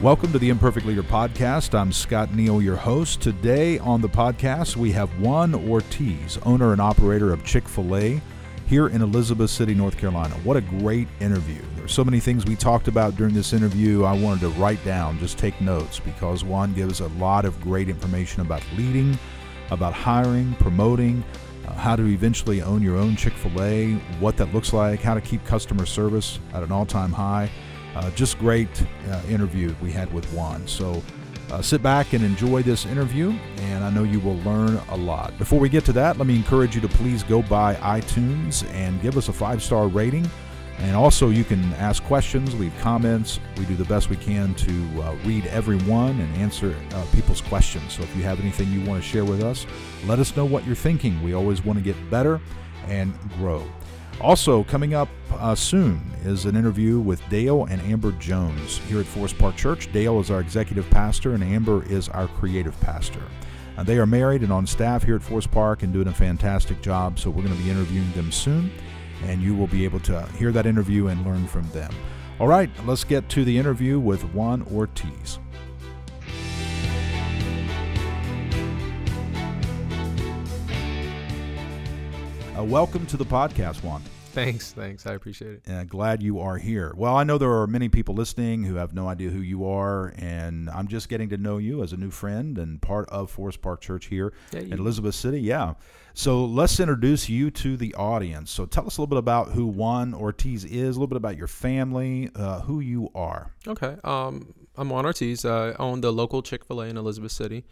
Welcome to the Imperfect Leader Podcast. I'm Scott Neal, your host. Today on the podcast, we have Juan Ortiz, owner and operator of Chick fil A here in Elizabeth City, North Carolina. What a great interview. There are so many things we talked about during this interview. I wanted to write down, just take notes, because Juan gives a lot of great information about leading, about hiring, promoting, uh, how to eventually own your own Chick fil A, what that looks like, how to keep customer service at an all time high. Uh, just great uh, interview we had with Juan. So uh, sit back and enjoy this interview, and I know you will learn a lot. Before we get to that, let me encourage you to please go by iTunes and give us a five star rating. And also, you can ask questions, leave comments. We do the best we can to uh, read every one and answer uh, people's questions. So, if you have anything you want to share with us, let us know what you're thinking. We always want to get better and grow. Also, coming up uh, soon is an interview with Dale and Amber Jones here at Forest Park Church. Dale is our executive pastor, and Amber is our creative pastor. Uh, they are married and on staff here at Forest Park and doing a fantastic job, so we're going to be interviewing them soon, and you will be able to hear that interview and learn from them. All right, let's get to the interview with Juan Ortiz. Uh, welcome to the podcast, Juan. Thanks, thanks. I appreciate it. Uh, glad you are here. Well, I know there are many people listening who have no idea who you are, and I'm just getting to know you as a new friend and part of Forest Park Church here Yeah, in Elizabeth City. Yeah. So let's introduce you to the audience. So tell us a little bit about who Juan Ortiz is, a little bit about your family, uh, who you are. Okay. Um, I'm Juan Ortiz. I own the local Chick Fil A in Elizabeth City.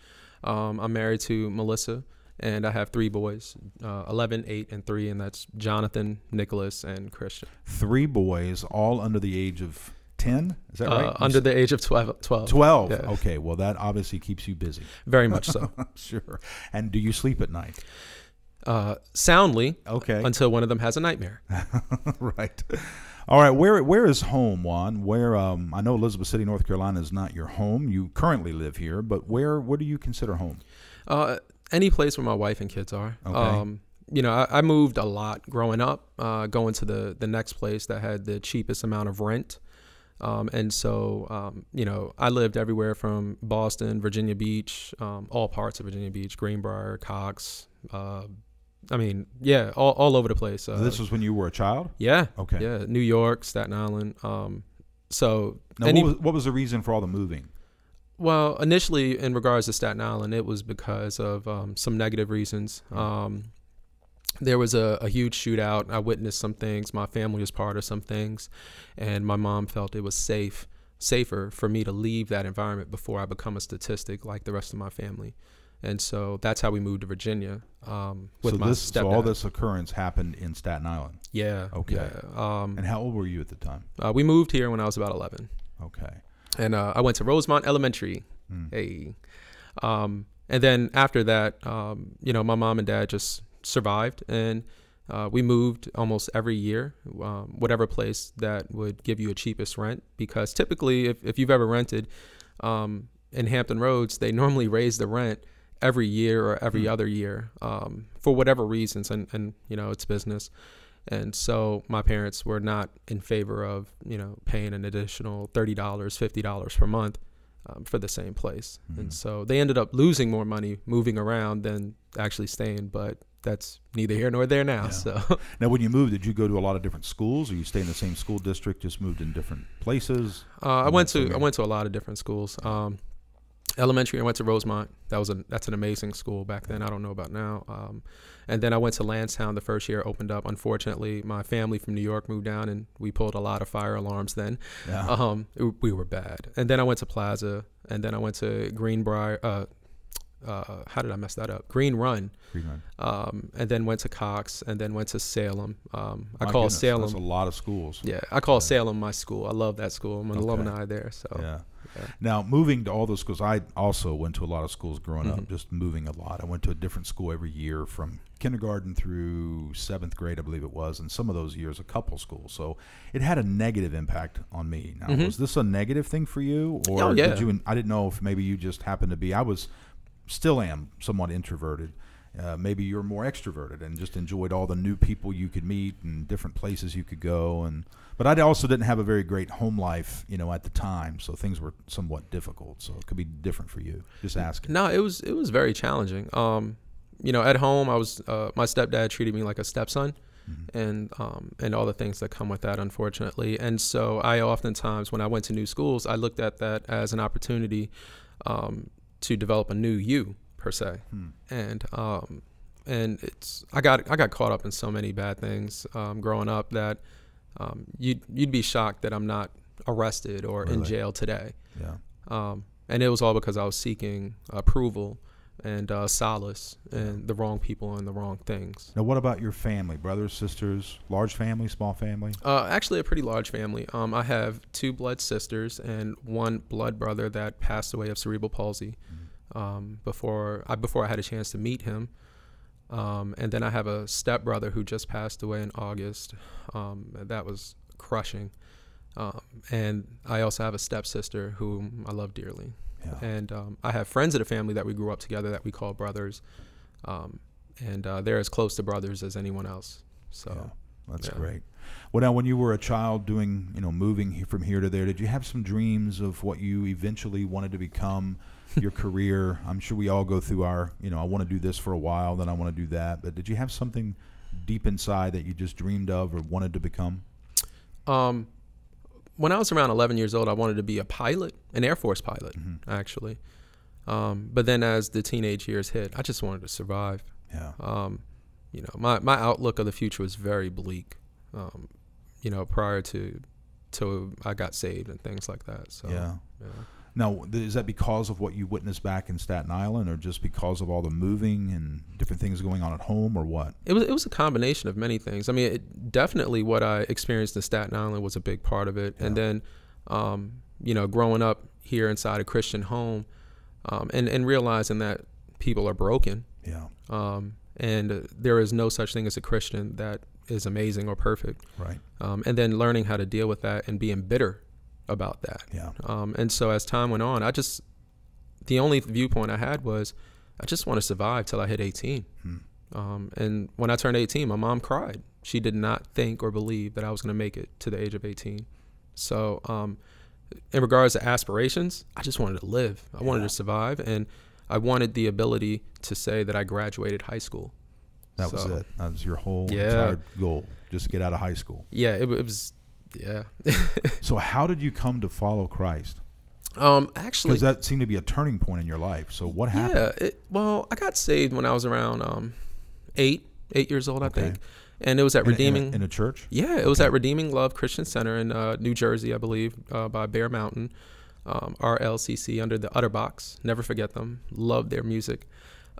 Um, I'm married to Melissa, and I have three boys, uh, 11, 8, and 3, and that's Jonathan, Nicholas, and Christian. Three boys, all under the age of 10. Is that right? Uh, under the age of 12. 12. 12. Yeah. Okay. Well, that obviously keeps you busy. Very much so. sure. And do you sleep at night? Uh, soundly Okay. until one of them has a nightmare. right. All right. Where where is home, Juan? Where um I know Elizabeth City, North Carolina is not your home. You currently live here, but where what do you consider home? Uh, any place where my wife and kids are. Okay. Um, you know, I, I moved a lot growing up, uh, going to the the next place that had the cheapest amount of rent. Um, and so, um, you know, I lived everywhere from Boston, Virginia Beach, um, all parts of Virginia Beach, Greenbrier, Cox. Uh, I mean, yeah, all, all over the place. Uh, this was when you were a child. yeah, Okay. yeah, New York, Staten Island. Um, so, Now, any- what was, what was the reason for all the moving? Well, initially, in regards to Staten Island, it was because of um, some negative reasons. Um, there was a, a huge shootout. I witnessed some things. My family was part of some things, and my mom felt it was safe, safer for me to leave that environment before I become a statistic like the rest of my family. And so that's how we moved to Virginia um, with so my this stepdad. so all this occurrence happened in Staten Island. yeah. Okay. Yeah. Um, And how old were you at the time? uh, we moved here when I was about 11. Okay. And uh, I went to Rosemont Elementary. Mm. Hey, um, and then after that, um, you know, my mom and dad just survived, and uh, we moved almost every year, um, whatever place that would give you a cheapest rent. Because typically, if if you've ever rented um, in Hampton Roads, they normally raise the rent every year or every Mm. other year um, for whatever reasons, and and you know, it's business. And so my parents were not in favor of, you know, paying an additional $30, $50 per month um, for the same place. Mhm. And so they ended up losing more money moving around than actually staying, but that's neither here nor there now. Yeah. So Now, when you moved, did you go to a lot of different schools, or you stay in the same school district, just moved in different places? uh, I went to okay. I went to a lot of different schools. Um, elementary, I went to Rosemont. That was a that's an amazing school back then. I don't know about now. Um, and then I went to Lansdowne the first year it opened up. Unfortunately, my family from New York moved down, and we pulled a lot of fire alarms then. Yeah. Um, it- we were bad. And then I went to Plaza, and then I went to Greenbrier. Uh, uh, how did I mess that up? Green Run, Green Run. um, and then went to Cox, and then went to Salem. Um, I call goodness, Salem. A lot of schools. Yeah, I call Yeah. Salem my school. I love that school. I'm an Okay. alumni there. So Yeah. Now, moving to all those schools, I also went to a lot of schools growing up, Mhm. just moving a lot. I went to a different school every year from kindergarten through seventh grade, I believe it was, and some of those years, a couple schools. So it had a negative impact on me. Now, Mhm. was this a negative thing for you? Or Oh, yeah. did you, I didn't know if maybe you just happened to be, I was, still am somewhat introverted. uh, maybe you're more extroverted and just enjoyed all the new people you could meet and different places you could go. And but I also didn't have a very great home life, you know, at the time, so things were somewhat difficult. So it could be different for you. Just asking. No, it was it was very challenging. Um, you know, at home, I was uh, my stepdad treated me like a stepson. Mm-hmm. And um, and all the things that come with that, unfortunately. And so I oftentimes, when I went to new schools, I looked at that as an opportunity um, to develop a new you per se. Hmm. And um, and it's I got I got caught up in so many bad things um, growing up that um, you'd you'd be shocked that I'm not arrested or really? in jail today. Yeah. Um, and it was all because I was seeking approval and uh, solace and the wrong people and the wrong things. Now, what about your family, brothers, sisters, large family, small family? Uh, actually, a pretty large family. Um, I have two blood sisters and one blood brother that passed away of cerebral palsy mm-hmm. um, before I before I had a chance to meet him. Um, and then I have a stepbrother who just passed away in August. Um, that was crushing. Um, and I also have a stepsister whom I love dearly. Yeah. And um, I have friends of the family that we grew up together that we call brothers, um, and uh, they're as close to brothers as anyone else. So yeah, that's yeah. great. Well, now when you were a child, doing you know moving from here to there, did you have some dreams of what you eventually wanted to become? Your career. I'm sure we all go through our, you know, I want to do this for a while, then I want to do that. But did you have something deep inside that you just dreamed of or wanted to become? Um, when I was around 11 years old, I wanted to be a pilot, an Air Force pilot, mm-hmm. actually. Um, but then as the teenage years hit, I just wanted to survive. Yeah. Um, you know, my, my outlook of the future was very bleak. Um, you know, prior to to I got saved and things like that. So yeah. yeah. Now, is that because of what you witnessed back in Staten Island, or just because of all the moving and different things going on at home, or what? It was it was a combination of many things. I mean, it, definitely what I experienced in Staten Island was a big part of it, yeah. and then, um, you know, growing up here inside a Christian home, um, and and realizing that people are broken. Yeah. Um, and there is no such thing as a Christian that is amazing or perfect. Right. Um, and then learning how to deal with that and being bitter about that. Yeah. Um, and so as time went on, I just the only viewpoint I had was I just want to survive till I hit 18. Hmm. Um, and when I turned 18, my mom cried. She did not think or believe that I was going to make it to the age of 18. So, um, in regards to aspirations, I just wanted to live. I yeah. wanted to survive, and I wanted the ability to say that I graduated high school. That so, was it. That was your whole yeah. entire goal, just to get out of high school. Yeah, it, it was yeah. so how did you come to follow Christ? Um, actually, because that seemed to be a turning point in your life. So what happened? Yeah. It, well, I got saved when I was around um, eight, eight years old, I okay. think, and it was at in, Redeeming in a, in a, church. Yeah, it okay. was at Redeeming Love Christian Center in uh, New Jersey, I believe, uh, by Bear Mountain, um, RLCC under the Utterbachs. Never forget them. Love their music.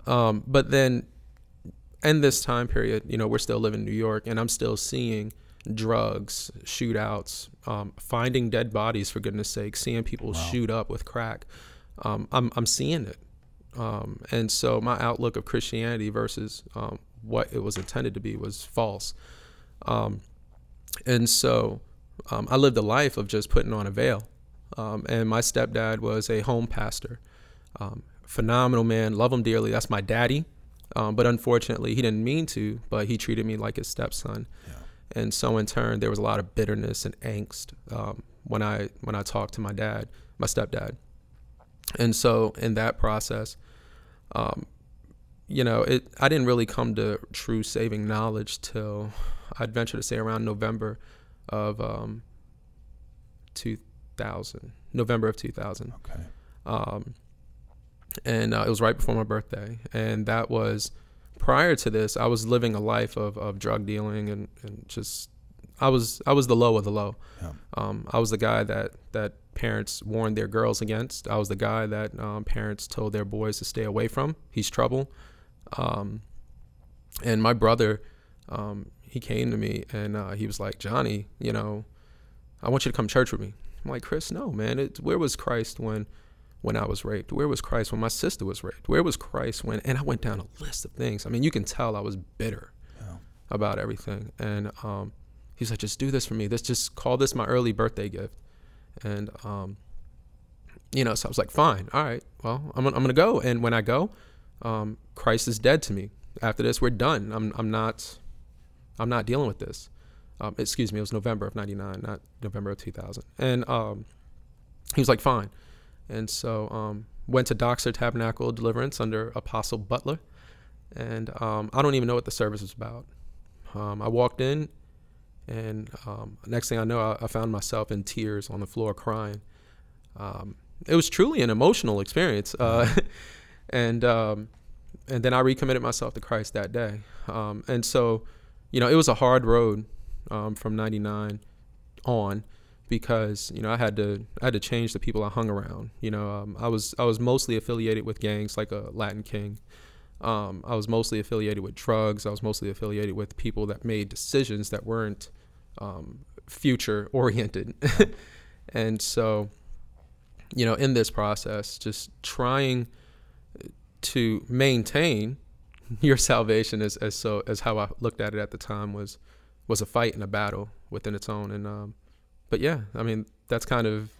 Um, but then, in this time period, you know, we're still living in New York, and I'm still seeing drugs, shootouts, um, finding dead bodies for goodness sake, seeing people wow. shoot up with crack. Um, I'm I'm seeing it, um, and so my outlook of Christianity versus um, what it was intended to be was false, um, and so um, I lived a life of just putting on a veil. and my stepdad was a home pastor, phenomenal man, love him dearly. That's my daddy. but unfortunately, he didn't mean to, but he treated me like his stepson. Yeah and so in turn there was a lot of bitterness and angst um, when I when I talked to my dad, my stepdad, and so in that process, um, you know, it I didn't really come to true saving knowledge till I'd venture to say around November of um, 2000, November of 2000. Okay. Um, and uh, it was right before my birthday, and that was prior to this, I was living a life of, of drug dealing and, and just I was I was the low of the low. Yeah. Um, I was the guy that that parents warned their girls against. I was the guy that um, parents told their boys to stay away from. He's trouble. Um, and my brother, um, he came to me and uh, he was like, Johnny, you know, I want you to come church with me. I'm like, Chris, no, man. It, where was Christ when when I was raped? Where was Christ when my sister was raped? Where was Christ when? And I went down a list of things. I mean, you can tell I was bitter about everything. And um, he's like, just do this for me. Let's just call this my early birthday gift. And um, you know, so I was like, fine, all right, well, I'm, I'm gonna go. And when I go, um, Christ is dead to me. after this, we're done. I'm I'm not I'm not dealing with this. Um, excuse me, it was November of '99, not November of 2000. And um, he was like, fine. And so um, went to Doxter Tabernacle Deliverance under Apostle Butler. And um, I don't even know what the service was about. Um, I walked in, and um, next thing I know, I, I, found myself in tears on the floor crying. Um, it was truly an emotional experience. Uh, and and then I recommitted myself to Christ that day. and so, you know, it was a hard road um, from '99 on because you know I had to I had to change the people I hung around. You know, um, I was I was mostly affiliated with gangs like a Latin King. Um, I was mostly affiliated with drugs. I was mostly affiliated with people that made decisions that weren't um, future oriented. and so, you know, in this process, just trying to maintain your salvation as, as so as how I looked at it at the time was was a fight and a battle within its own. And um, but yeah, I mean that's kind of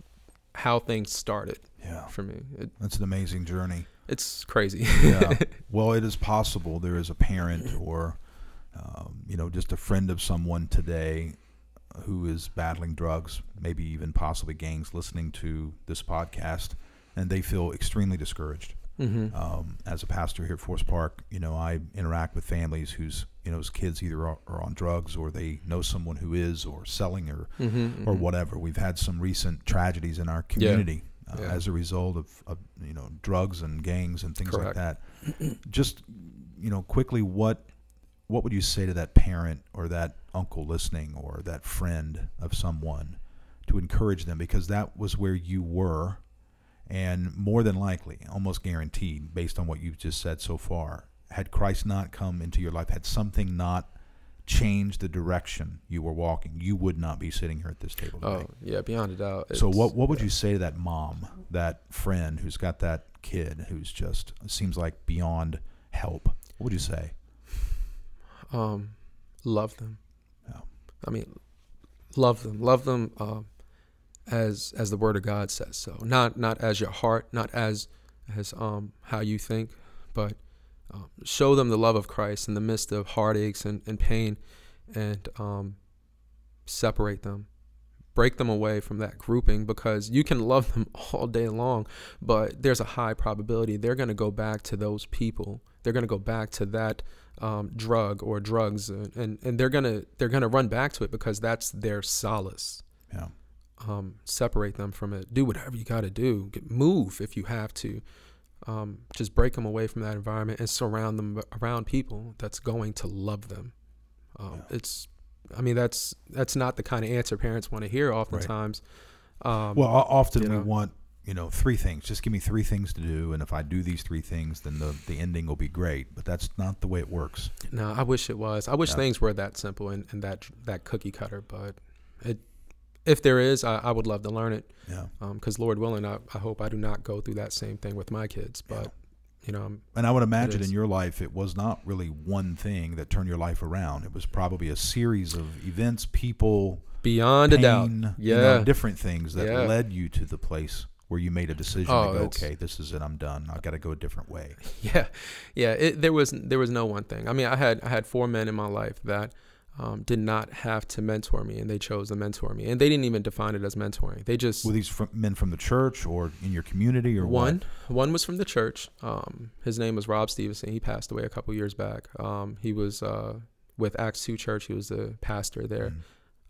how things started. Yeah, for me, it, that's an amazing journey. It's crazy. yeah. Well, it is possible there is a parent or um, you know just a friend of someone today who is battling drugs, maybe even possibly gangs, listening to this podcast, and they feel extremely discouraged. Mm-hmm. Um, as a pastor here at Forest Park, you know, I interact with families whose you know, kids either are, are, on drugs or they know someone who is, or selling, or mm-hmm, mm-hmm. or whatever. We've had some recent tragedies in our community yeah. Uh, yeah. as a result of, of, you know drugs and gangs and things Correct. like that. Just you know, quickly, what what would you say to that parent or that uncle listening or that friend of someone to encourage them because that was where you were and more than likely almost guaranteed based on what you've just said so far had Christ not come into your life, had something not changed the direction you were walking, you would not be sitting here at this table today. Oh, yeah, beyond a doubt. So what what would yeah. you say to that mom, that friend who's got that kid who's just seems like beyond help? What would you say? Um, love them. Yeah. I mean, love them. Love them um, as as the word of God says so. Not not as your heart, not as as um how you think, but um, show them the love of Christ in the midst of heartaches and, and pain and um, separate them. Break them away from that grouping because you can love them all day long, but there's a high probability they're going to go back to those people. They're going to go back to that um, drug or drugs, and, and, and they're gonna they're gonna run back to it because that's their solace. Yeah. Um, separate them from it. Do whatever you got to do. Get, move if you have to um, just break them away from that environment and surround them around people that's going to love them. Um, yeah. It's, I mean, that's that's not the kind of answer parents want to hear oftentimes. Right. Um, well, often we know. want you know three things. Just give me three things to do, and if I do these three things, then the the ending will be great. But that's not the way it works. No, I wish it was. I wish things were that simple and, and that that cookie cutter, but it if there is, I, I, would love to learn it. Yeah. Because um, Lord willing, I, I, hope I do not go through that same thing with my kids. But, yeah. you know, and I would imagine in your life, it was not really one thing that turned your life around. It was probably a series of events, people, beyond pain, a doubt, yeah, you know, different things that yeah. led you to the place where you made a decision oh, to go, okay, this is it, I'm done. I've got to go a different way. Yeah, yeah. It, there was there was no one thing. I mean, I had I had four men in my life that um, did not have to mentor me, and they chose to mentor me, and they didn't even define it as mentoring. They just were these from, men from the church or in your community, or one. What? One was from the church. Um, his name was Rob Stevenson. He passed away a couple years back. Um, he was uh, with Acts Two Church. He was the pastor there.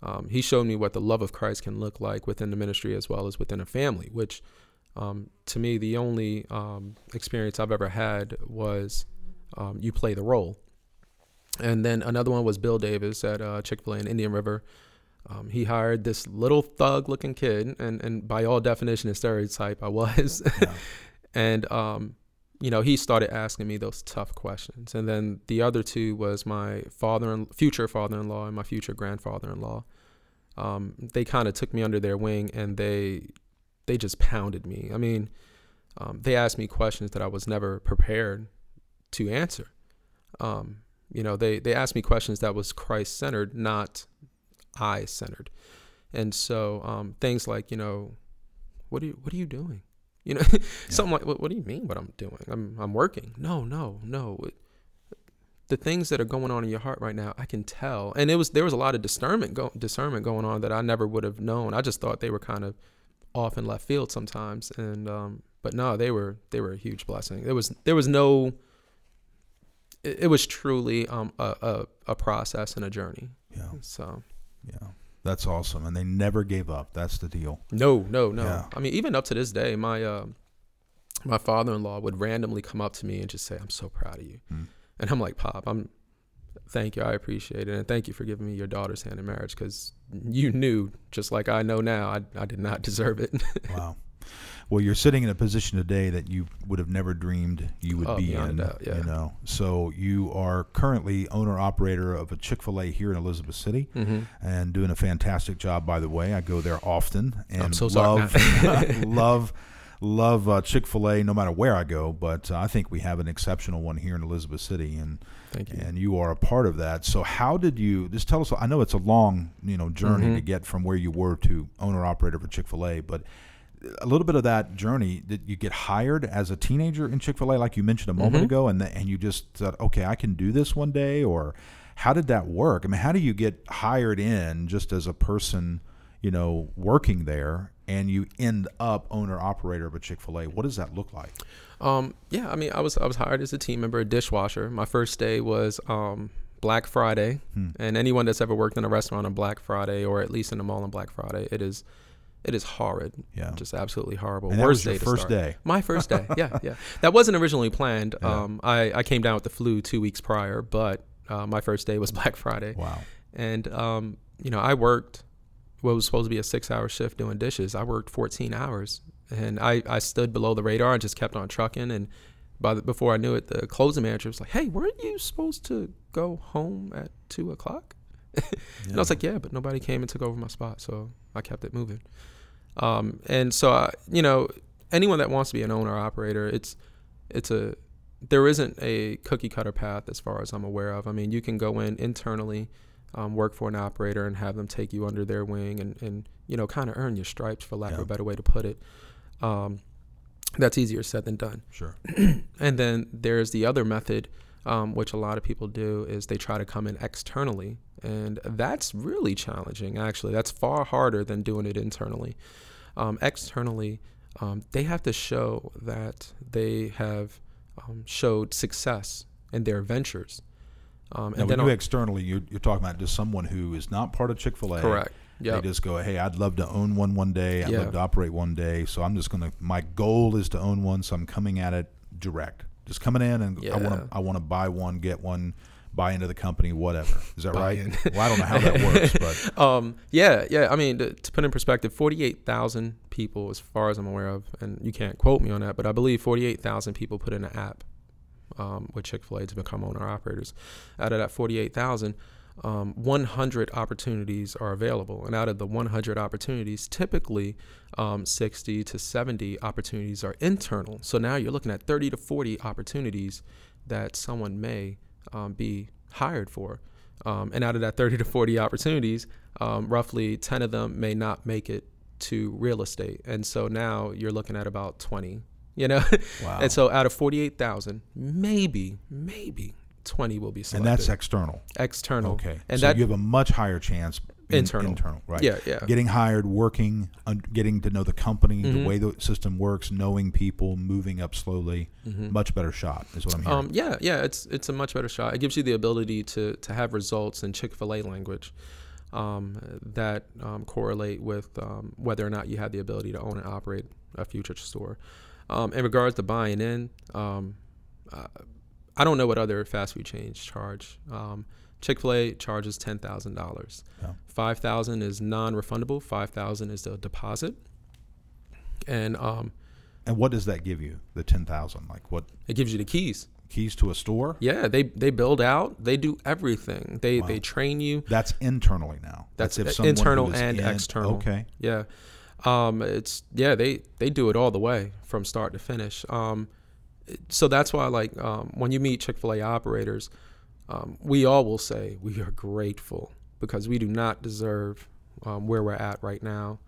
Mm. he showed me what the love of Christ can look like within the ministry as well as within a family. Which, um, to me, the only um, experience I've ever had was you play the role and then another one was Bill Davis at uh, Chick Fil A in Indian River. Um, he hired this little thug-looking kid, and and by all definition and stereotype, I was. Yeah. and um, you know, he started asking me those tough questions. And then the other two was my father and future father-in-law and my future grandfather-in-law. Um, they kind of took me under their wing, and they they just pounded me. I mean, um, they asked me questions that I was never prepared to answer. Um, you know, they they asked me questions that was Christ centered, not I centered, and so um, things like you know, what are you what are you doing? You know, yeah. something like what, what do you mean what I'm doing? I'm I'm working. No, no, no. the things that are going on in your heart right now, I can tell. And it was there was a lot of discernment go, discernment going on that I never would have known. I just thought they were kind of off in left field sometimes, and um, but no, they were they were a huge blessing. There was there was no. It, it was truly um, a, a a process and a journey. Yeah. So Yeah. That's awesome. And they never gave up. That's the deal. no, no, no. Yeah. I mean, even up to this day, my uh, my father-in-law would randomly come up to me and just say, "I'm so proud of you," Hmm. and I'm like, "Pop, I'm." Thank you, I appreciate it, and thank you for giving me your daughter's hand in marriage because you knew, just like I know now, I, I did not deserve it. Wow. Well, you're sitting in a position today that you would have never dreamed you would Oh, be in. doubt, yeah. You know, so you are currently owner operator of a Chick Fil A here in Elizabeth City, mm-hmm. and doing a fantastic job. By the way, I go there often and so love love love uh, Chick Fil A no matter where I go. But uh, I think we have an exceptional one here in Elizabeth City, and Thank you. and you are a part of that. So how did you just tell us? I know it's a long you know journey Mhm. to get from where you were to owner operator for Chick Fil A, but a little bit of that journey did you get hired as a teenager in chick-fil-a like you mentioned a moment Mhm. ago and, th- and you just thought okay i can do this one day or how did that work i mean how do you get hired in just as a person you know working there and you end up owner operator of a chick-fil-a what does that look like Um, yeah, I mean, I was I was hired as a team member, a dishwasher. My first day was um, Black Friday, Hmm. and anyone that's ever worked in a restaurant on Black Friday or at least in a mall on Black Friday, it is it is horrid, yeah just absolutely horrible. and Worst day first day My first day, yeah, yeah. That wasn't originally planned. Yeah. Um, I I came down with the flu two weeks prior, but uh, my first day was Black Friday, wow and um, you know, I worked what was supposed to be a six-hour shift doing dishes. I worked 14 hours, and I, I stood below the radar and just kept on trucking. And by the, before I knew it, the closing manager was like, "Hey, weren't you supposed to go home at two o'clock?" And I was like, "Yeah, but nobody came and took over my spot, so I kept it moving." Um, and so, I, you know, anyone that wants to be an owner operator, it's it's a there isn't a cookie cutter path as far as I'm aware of. I mean, you can go in internally, um, work for an operator, and have them take you under their wing, and and you know, kind of earn your stripes, for lack of a better way to put it. Um, that's easier said than done. sure And then there's the other method, um, which a lot of people do, is they try to come in externally. And that's really challenging, actually. That's far harder than doing it internally. Um, externally, um, they have to show that they have um, showed success in their ventures. Um, now and when then you externally you're, you're talking about just someone who is not part of chick-fil-a correct. They just go, hey, I'd love to own one one day. I'd Yeah. love to operate one day. So I'm just gonna. My goal is to own one. So I'm coming at it direct. Just coming in and I want to. I want to buy one, get one, buy into the company, whatever. Is that right? well, I don't know how that works, but Um, yeah, yeah. I mean, to, to put in perspective, 48,000 people, as far as I'm aware of, and you can't quote me on that, but I believe 48,000 people put in an app um, with Chick fil A to become owner operators. Out of that 48,000, um, 100 opportunities are available. And out of the 100 opportunities, typically um, 60 to 70 opportunities are internal. So now you're looking at 30 to 40 opportunities that someone may um, be hired for. Um, and out of that 30 to 40 opportunities, um, roughly 10 of them may not make it to real estate. And so now you're looking at about 20, you know? wow. and so out of 48,000, maybe, maybe 20 will be and that's external. external. Okay. And so that, you have a much higher chance. in- Internal. Internal. Right. yeah, yeah. Getting hired, working, un- getting to know the company, Mhm. the way the system works, knowing people, moving up slowly. Mhm. Much better shot is what I'm hearing. Um, yeah, yeah, it's it's a much better shot. It gives you the ability to to have results in Chick Fil A language um, that um, correlate with um, whether or not you have the ability to own and operate a future store. Um, in regards to buying in, um, uh, I don't know what other fast food chains charge. Um, Chick Fil A charges ten thousand dollars. Five thousand is non-refundable. Five thousand is the deposit, and um, and what does that give you? The ten thousand. Like what? it gives you the keys. Keys to a store? Yeah, they they build out. They do everything. They Wow. they train you. That's internally now. That's if i- someone who internal and in- external. Okay. Yeah, um, it's yeah. They they do it all the way from start to finish. Um, so that's why like um, when you meet Chick Fil A operators, um, we all will say we are grateful because we do not deserve um, where we're at right now.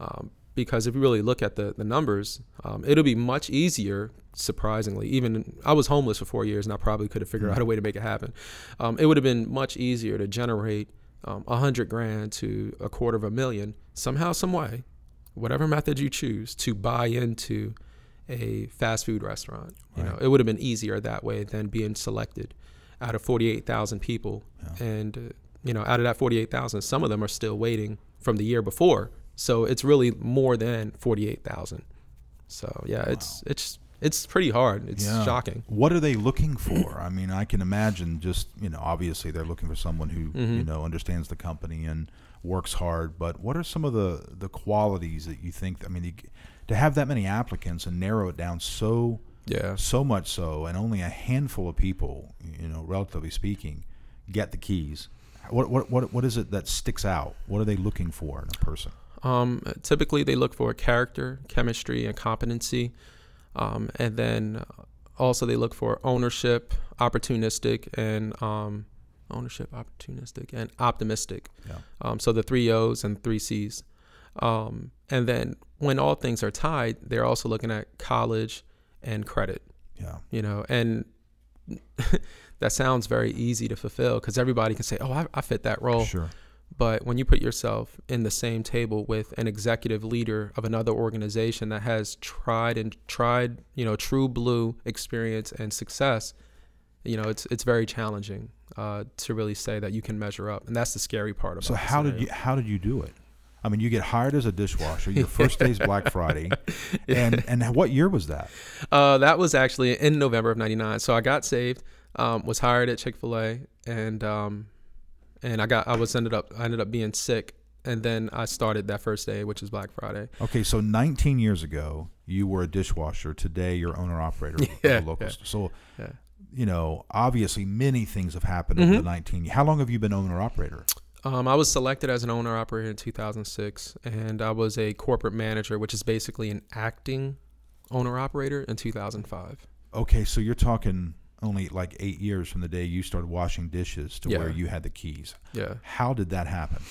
Um, because if you really look at the the numbers, um, it'll be much easier. Surprisingly, even I was homeless for four years, and I probably could have figured Mm. out a way to make it happen. Um, it would have been much easier to generate a hundred grand to a quarter of a million somehow, some way, whatever method you choose to buy into a fast food restaurant. You know, it would have been easier that way than being selected out of forty-eight thousand people, Yeah. and uh, you know, out of that forty-eight thousand, some of them are still waiting from the year before. So it's really more than forty-eight thousand. So yeah, it's it's it's pretty hard. It's Yeah. shocking. What are they looking for? I mean, I can imagine just, you know, obviously they're looking for someone who, Mhm. you know, understands the company and works hard, but what are some of the the qualities that you think I mean, you, to have that many applicants and narrow it down so Yeah. so much so and only a handful of people, you know, relatively speaking, get the keys. What what what what is it that sticks out? What are they looking for in a person? Um, typically, they look for character, chemistry, and competency. Um, and then also, they look for ownership, opportunistic, and um, ownership, opportunistic, and optimistic. Yeah. Um, so the three O's and three C's. Um, and then when all things are tied, they're also looking at college and credit. Yeah. You know, and that sounds very easy to fulfill because everybody can say, "Oh, I, I fit that role." Sure. But when you put yourself in the same table with an executive leader of another organization that has tried and tried, you know, true blue experience and success, you know, it's it's very challenging uh, to really say that you can measure up, and that's the scary part about. It. So how did you how did you do it? I mean, you get hired as a dishwasher. Your first day's Black Friday, and and what year was that? Uh, that was actually in November of '99. So I got saved, um, was hired at Chick Fil A, and um, and I got I was ended up I ended up being sick, and then I started that first day, which is Black Friday. Okay, so 19 years ago, you were a dishwasher. Today, you're owner operator of Yeah, a local yeah. store. So, Yeah. you know, obviously, many things have happened over Mhm. the 19. How long have you been owner operator? Um, I was selected as an owner operator in 2006, and I was a corporate manager, which is basically an acting owner operator in 2005. Okay, so you're talking only like eight years from the day you started washing dishes to Yeah. where you had the keys. Yeah. How did that happen?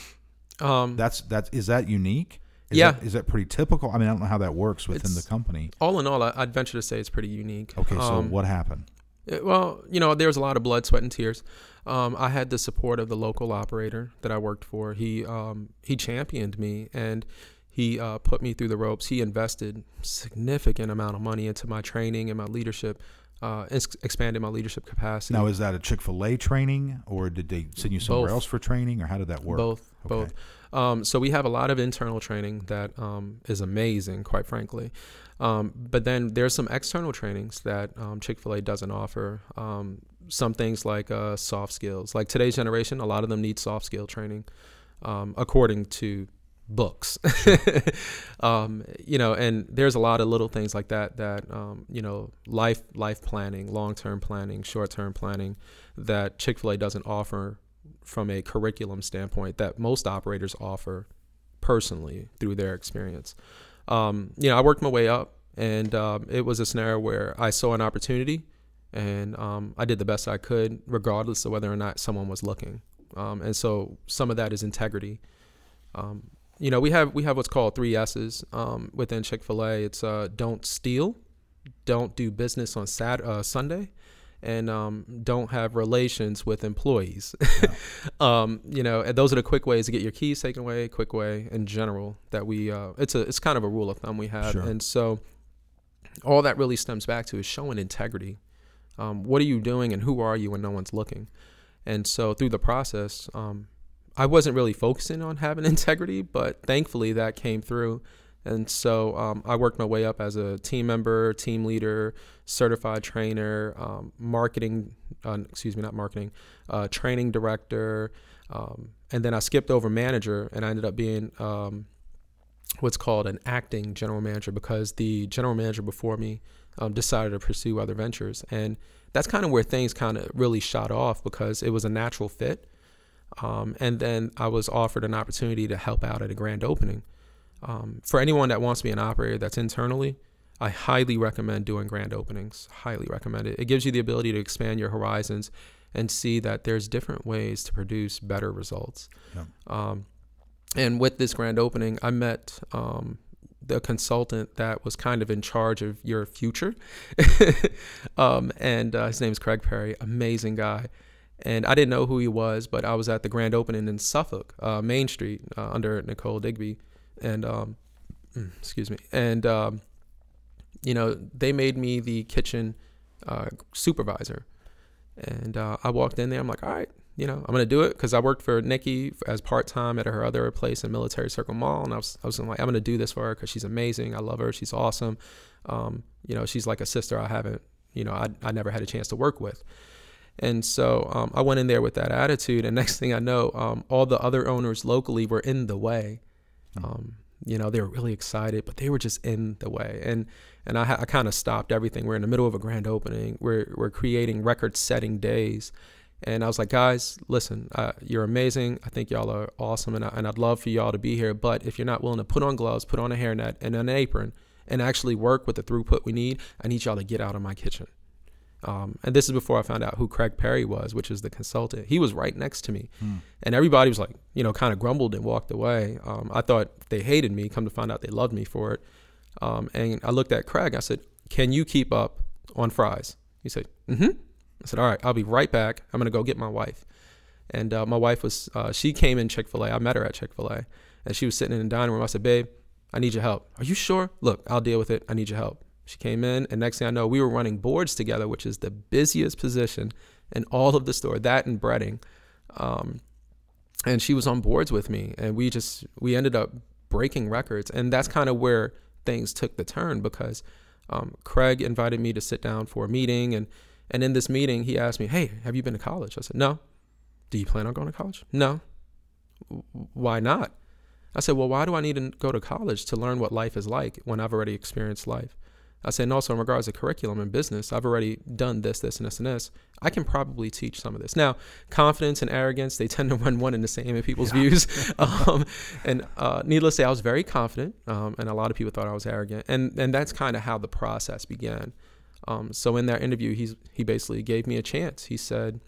Um, That's that's is that unique? Is Yeah. that, is that pretty typical? I mean, I don't know how that works within It's- the company. all in all, I, I'd venture to say it's pretty unique. Okay, so Um, what happened? Uh, Well, you know, there was a lot of blood, sweat, and tears. Um, I had the support of the local operator that I worked for. He um, he championed me and he uh, put me through the ropes. He invested significant amount of money into my training and my leadership, uh, ex- expanded my leadership capacity. Now, is that a Chick Fil A training, or did they send you somewhere Both. else for training, or how did that work? Both, Okay. both. Um, so we have a lot of internal training that um, is amazing, quite frankly. Um, but then there's some external trainings that um, Chick Fil A doesn't offer. Some things like uh, soft skills, like today's generation, a lot of them need soft skill training, um, according to books. um, you know, and there's a lot of little things like that that um, you know, life life planning, long term planning, short term planning, that Chick Fil A doesn't offer from a curriculum standpoint that most operators offer personally through their experience. Um, you know, I worked my way up, and um, it was a scenario where I saw an opportunity, and um, I did the best I could, regardless of whether or not someone was looking. Um, and so some of that is integrity. Um, you know, we have we have what's called three S's um, within Chick Fil A. It's uh, don't steal, don't do business on Sat uh, Sunday, and um, don't have relations with employees. um, you know, and those are the quick ways to get your keys taken away. Quick way in general that we uh, it's a it's kind of a rule of thumb we have, Sure. and so all that really stems back to is showing integrity. Um, what are you doing, and who are you when no one's looking? And so through the process, um, I wasn't really focusing on having integrity, but thankfully that came through. And so um, I worked my way up as a team member, team leader, certified trainer, um, marketing, uh, excuse me, not marketing, uh, training director. Um, and then I skipped over manager and I ended up being um, what's called an acting general manager because the general manager before me um, decided to pursue other ventures. And that's kind of where things kind of really shot off because it was a natural fit. Um, and then I was offered an opportunity to help out at a grand opening. Um, for anyone that wants to be an operator that's internally, I highly recommend doing grand openings. Highly recommend it. It gives you the ability to expand your horizons and see that there's different ways to produce better results. Yeah. Um, and with this grand opening, I met um, the consultant that was kind of in charge of your future. um, and uh, his name's Craig Perry, amazing guy. And I didn't know who he was, but I was at the grand opening in Suffolk, uh, Main Street, uh, under Nicole Digby, and um, mm, excuse me, and um, you know they made me the kitchen uh, supervisor, and uh, I walked in there. I'm like, all right, you know, I'm gonna do it because I worked for Nikki as part time at her other place in Military Circle Mall, and I was I was like, I'm gonna do this for her because she's amazing. I love her. She's awesome. Um, you know, she's like a sister I haven't, you know, I I never had a chance to work with. And so um, I went in there with that attitude, and next thing I know, um, all the other owners locally were in the way. Hmm. Um, you know, they were really excited, but they were just in the way. And and I, I kind of stopped everything. We're in the middle of a grand opening. We're we're creating record-setting days, and I was like, guys, listen, uh, you're amazing. I think y'all are awesome, and, I, and I'd love for y'all to be here. But if you're not willing to put on gloves, put on a hairnet and an apron, and actually work with the throughput we need, I need y'all to get out of my kitchen. Um, and this is before I found out who Craig Perry was, which is the consultant. He was right next to me, hmm. and everybody was like, you know, kind of grumbled and walked away. Um, I thought they hated me. Come to find out, they loved me for it. Um, and I looked at Craig. I said, "Can you keep up on fries?" He said, "Mm-hmm." I said, "All right, I'll be right back. I'm gonna go get my wife." And uh, my wife was, uh, she came in Chick Fil A. I met her at Chick Fil A, and she was sitting in the dining room. I said, "Babe, I need your help. Are you sure? Look, I'll deal with it. I need your help." She came in, and next thing I know, we were running boards together, which is the busiest position in all of the store. That and breading, um, and she was on boards with me, and we just we ended up breaking records, and that's kind of where things took the turn because um, Craig invited me to sit down for a meeting, and and in this meeting, he asked me, "Hey, have you been to college?" I said, "No." Do you plan on going to college? No. Why not? I said, Well, why do I need to go to college to learn what life is like when I've already experienced life? I said, and also in regards to curriculum and business, I've already done this, this, and this, and this. I can probably teach some of this. Now, confidence and arrogance, they tend to run one and the same in people's yeah. views. um, and uh, needless to say, I was very confident, um, and a lot of people thought I was arrogant. And, and that's kind of how the process began. Um, so in that interview, he's, he basically gave me a chance. He said,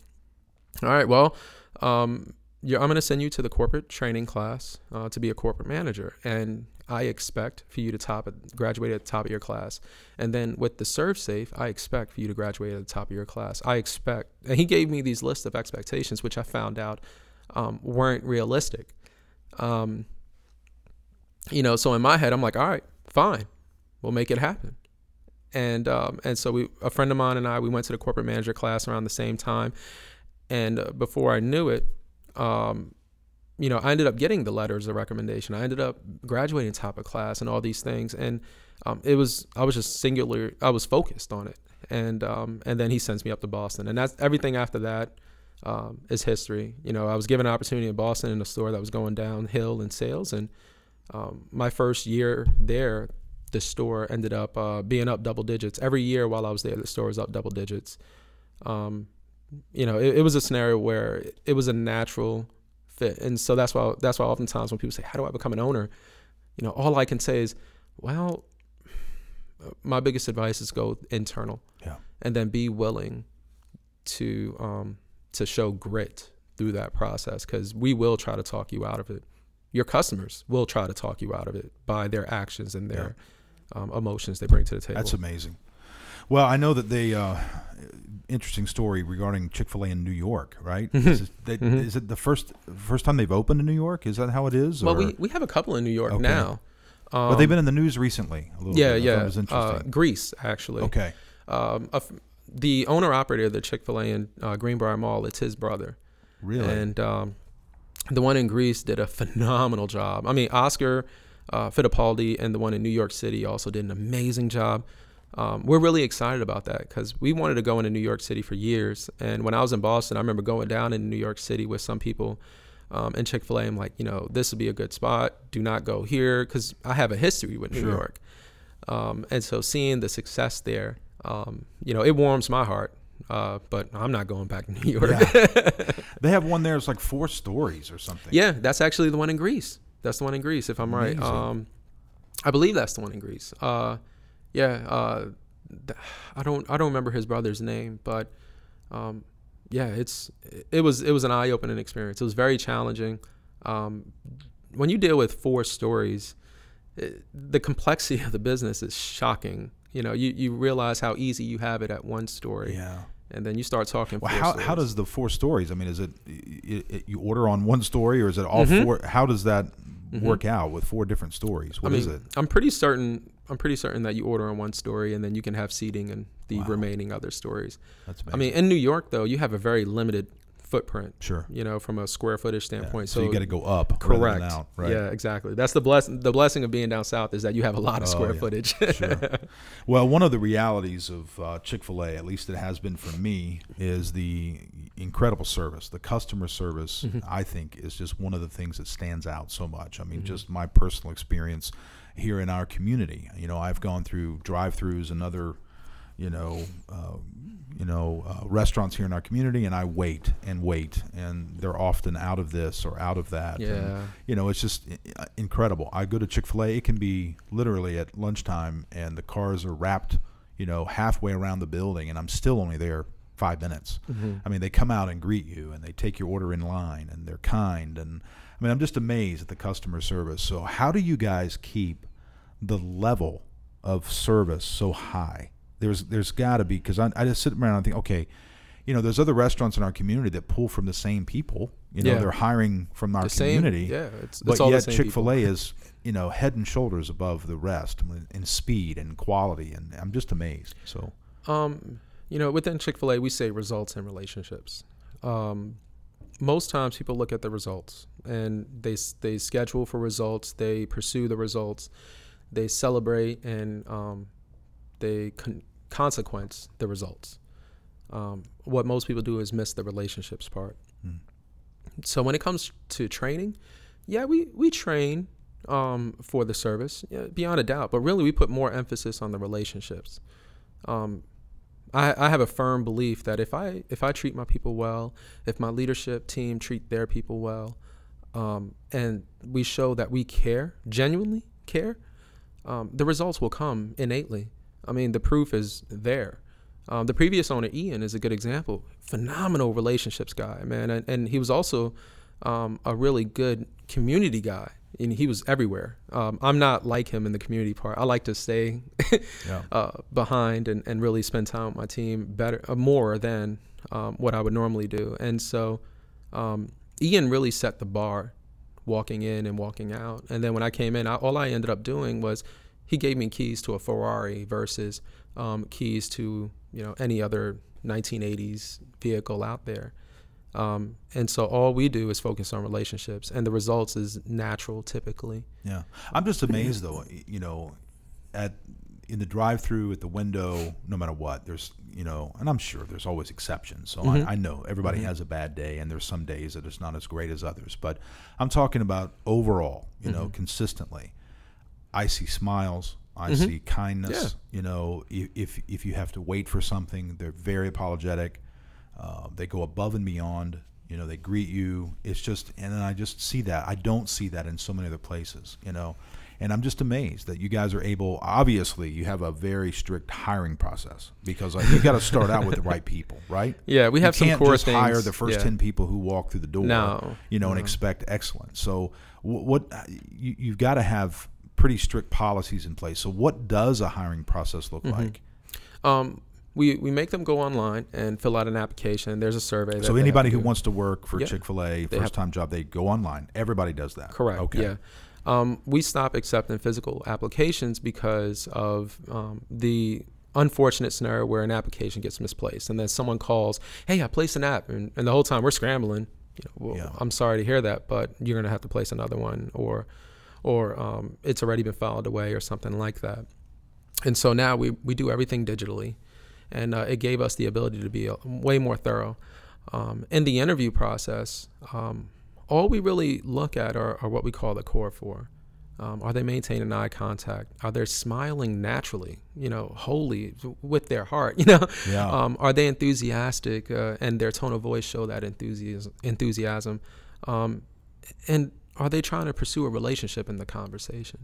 all right, well, um, I'm going to send you to the corporate training class uh, to be a corporate manager. And I expect for you to top graduate at the top of your class. And then with the ServSafe, I expect for you to graduate at the top of your class. I expect, and he gave me these lists of expectations, which I found out um, weren't realistic. Um, you know, so in my head, I'm like, all right, fine, we'll make it happen. And um, and so we, a friend of mine and I, we went to the corporate manager class around the same time. And uh, before I knew it, um, you know, I ended up getting the letters of recommendation. I ended up graduating top of class and all these things. And um, it was, I was just singular, I was focused on it. And, um, and then he sends me up to Boston. And that's everything after that um, is history. You know, I was given an opportunity in Boston in a store that was going downhill in sales. And um, my first year there, the store ended up uh, being up double digits. Every year while I was there, the store was up double digits. Um, you know, it, it was a scenario where it was a natural fit. And so that's why that's why oftentimes when people say, "How do I become an owner?" You know, all I can say is, "Well, my biggest advice is go internal, yeah, and then be willing to um, to show grit through that process because we will try to talk you out of it. Your customers will try to talk you out of it by their actions and their yeah. Um, emotions they bring to the table. That's amazing. Well, I know that they uh, interesting story regarding Chick Fil A in New York, right? Mm-hmm. Is, it, they, mm-hmm. is, it the first first time they've opened in New York? Is that how it is? Well, we, we have a couple in New York okay. now. Um, but they've been in the news recently. yeah, bit. yeah. was interesting. Uh, Greece, actually. Okay. Um, the owner operator of the Chick Fil A in uh, Greenbrier Mall, it's his brother. Really. And um, the one in Greece did a phenomenal job. I mean, Oscar uh, Fittipaldi and the one in New York City also did an amazing job um, we're really excited about that because we wanted to go into New York City for years. And when I was in Boston, I remember going down in New York City with some people um, in Chick fil A. I'm like, you know, this would be a good spot. Do not go here because I have a history with New sure. York. Um, and so seeing the success there, um, you know, it warms my heart. Uh, but I'm not going back to New York. Yeah. they have one there. It's like four stories or something. Yeah, that's actually the one in Greece. That's the one in Greece, if I'm right. Um, I believe that's the one in Greece. Uh, yeah, uh, I don't I don't remember his brother's name, but um, yeah, it's it was it was an eye opening experience. It was very challenging. Um, when you deal with four stories, it, the complexity of the business is shocking. You know, you, you realize how easy you have it at one story. Yeah. And then you start talking. Well, how, stories. how does the four stories? I mean, is it, it, it you order on one story, or is it all Mhm. four? How does that Mhm. work out with four different stories? What I is it? I'm pretty certain. I'm pretty certain that you order on one story, and then you can have seating and the Wow. remaining other stories. That's I mean, in New York, though, you have a very limited footprint. sure. You know, from a square footage Yeah. standpoint. So, you got to go up, Correct. out, right? Yeah, exactly. That's the bless. The blessing of being down south is that you have a lot of Oh, square yeah. footage. Sure. Well, one of the realities of uh, Chick Fil A, at least it has been for me, is the incredible service. The customer service, Mhm. I think, is just one of the things that stands out so much. I mean, Mhm. just my personal experience here in our community. You know, I've gone through drive-throughs and other, you know, uh, you know, uh, restaurants here in our community, and I wait and wait, and they're often out of this or out of that. and, yeah. you know, it's just incredible. I go to Chick fil A, it can be literally at lunchtime, and the cars are wrapped, you know, halfway around the building, and I'm still only there five minutes. Mhm. I mean, they come out and greet you, and they take your order in line, and they're kind. And I mean, I'm just amazed at the customer service. So, how do you guys keep the level of service so high? There's there's got to be because I, I just sit around and think, okay, you know, there's other restaurants in our community that pull from the same people. You know, Yeah. they're hiring from our the same. community Yeah, it's, but it's the yet same Chick Fil. A is you know head and shoulders above the rest in speed and quality, and I'm just amazed. So Um, you know, within Chick Fil A, we say results and relationships. Um, most times, people look at the results and they they schedule for results. They pursue the results. They celebrate and um, they con- consequence the results. Um, what most people do is miss the relationships part. Hmm. So when it comes to training, yeah, we we train um, for the service, yeah, beyond a doubt. But really, we put more emphasis on the relationships. Um, I, I have a firm belief that if I if I treat my people well, if my leadership team treat their people well, um, and we show that we care, genuinely care, um, the results will come innately. I mean, the proof is there. Um, the previous owner, Ian, is a good example. Phenomenal relationships guy, man, and, and he was also um, a really good community guy. And he was everywhere. Um, I'm not like him in the community part. I like to stay yeah, uh, behind and, and really spend time with my team better, uh, more than um, what I would normally do. And so um, Ian really set the bar walking in and walking out. And then when I came in, I, all I ended up doing was he gave me keys to a Ferrari versus um, keys to you know any other 1980s vehicle out there. Um, and so all we do is focus on relationships, and the results is natural typically. yeah. I'm just amazed though. You know, at in the drive-through at the window, no matter what, there's you know, and I'm sure there's always exceptions. So Mhm. I, I know everybody Mhm. has a bad day, and there's some days that it's not as great as others. But I'm talking about overall. You know, Mhm. consistently. I see smiles. I Mhm. see kindness. You know, if if you have to wait for something, they're very apologetic. Uh, they go above and beyond. You know, they greet you. It's just, and then I just see that. I don't see that in so many other places. You know, and I'm just amazed that you guys are able. Obviously, you have a very strict hiring process because like, you got to start out with the right people, right? Yeah, we have you some core just things. hire the first yeah. ten people who walk through the door No, you know, and expect excellence. So, wh- what you, you've got to have pretty strict policies in place. So, what does a hiring process look Mhm. like? Um, we we make them go online and fill out an application. There's a survey. So, anybody who do. wants to work for Yeah. Chick Fil A, first time job, they go online. Everybody does that. correct, Okay. yeah, um, we stop accepting physical applications because of um, the unfortunate scenario where an application gets misplaced, and then someone calls, "Hey, I placed an app," and, and the whole time we're scrambling. You know, well, Yeah. I'm sorry to hear that, but you're gonna have to place another one, or or um, it's already been filed away, or something like that. And so now we we do everything digitally, and uh, it gave us the ability to be uh, way more thorough. Um, in the interview process, um, all we really look at are, are what we call the core four. Um, are they maintaining eye contact? Are they smiling naturally, you know, wholly with their heart? You know, Yeah. um, are they enthusiastic uh, and their tone of voice show that enthusiasm? Enthusiasm, um, and are they trying to pursue a relationship in the conversation?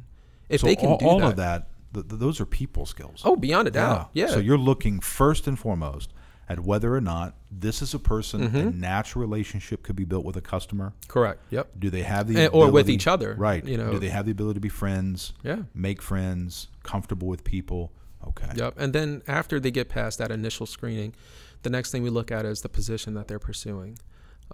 If so, they can all, do all that, of that, th- th- those are people skills. oh, beyond a doubt, yeah. So, you're looking first and foremost at whether or not this is a person a Mm-hmm. natural relationship could be built with a customer. Correct. Yep. Do they have the And- or with each other, Right. you know. Do they have the ability to be friends? Yeah. Make friends, comfortable with people. Okay. Yep. And then after they get past that initial screening, the next thing we look at is the position that they're pursuing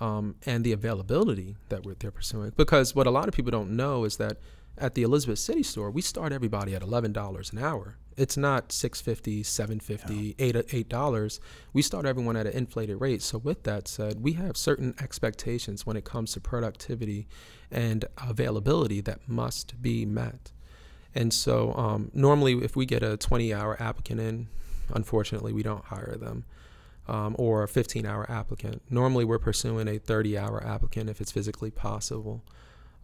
um, and the availability that we're, they're pursuing. Because what a lot of people don't know is that at the Elizabeth City store, we start everybody at $11 an hour. It's not $6.50, $7.50, 8, $8. We start everyone at an inflated rate. So, with that said, we have certain expectations when it comes to productivity and availability that must be met. And so, um, normally, if we get a 20 hour applicant in, unfortunately, we don't hire them. Um, or a 15 hour applicant. Normally, we're pursuing a 30 hour applicant if it's physically possible.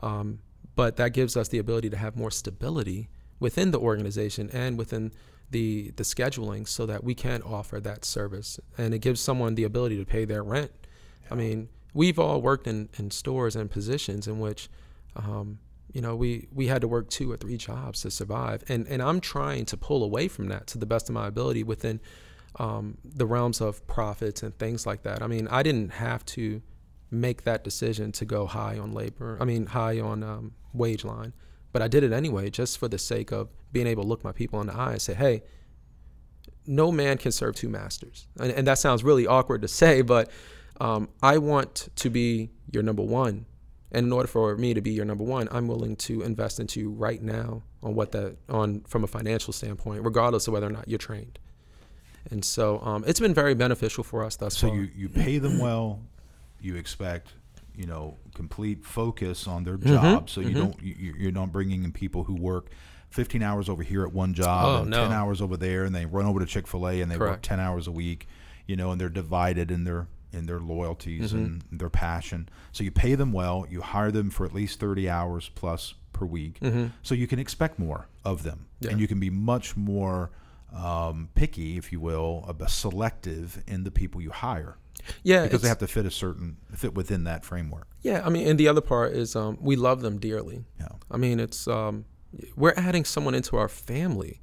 Um, but that gives us the ability to have more stability within the organization and within the, the scheduling so that we can offer that service. And it gives someone the ability to pay their rent. I mean, we've all worked in, in stores and positions in which um, you know, we we had to work two or three jobs to survive, and and I'm trying to pull away from that to the best of my ability within um, the realms of profits and things like that. I mean, I didn't have to make that decision to go high on labor. I mean, high on um, wage line, but I did it anyway, just for the sake of being able to look my people in the eye and say, hey. No man can serve two masters, and, and that sounds really awkward to say, but um, I want to be your number one and in order for me to be your number one, I'm willing to invest into you right now on what that on from a financial standpoint, regardless of whether or not you're trained. And so um, it's been very beneficial for us thus So far. you, you pay them well, you expect you know complete focus on their job, so you mhm. don't you, you- you're not bringing in people who work 15 hours over here at one job Oh, and no. 10 hours over there, and they run over to Chick Fil A and they work 10 hours a week, you know, and they're divided in their in their loyalties Mm-hmm. and their passion. So you pay them well, you hire them for at least 30 hours plus per week, so you can expect more of them, Mm-hmm. Yeah. and you can be much more um, picky, if you will, selective in the people you hire yeah, because they have to fit a certain fit within that framework. yeah. I mean, and the other part is um, we love them dearly. Yeah. I mean, it's um, we're adding someone into our family.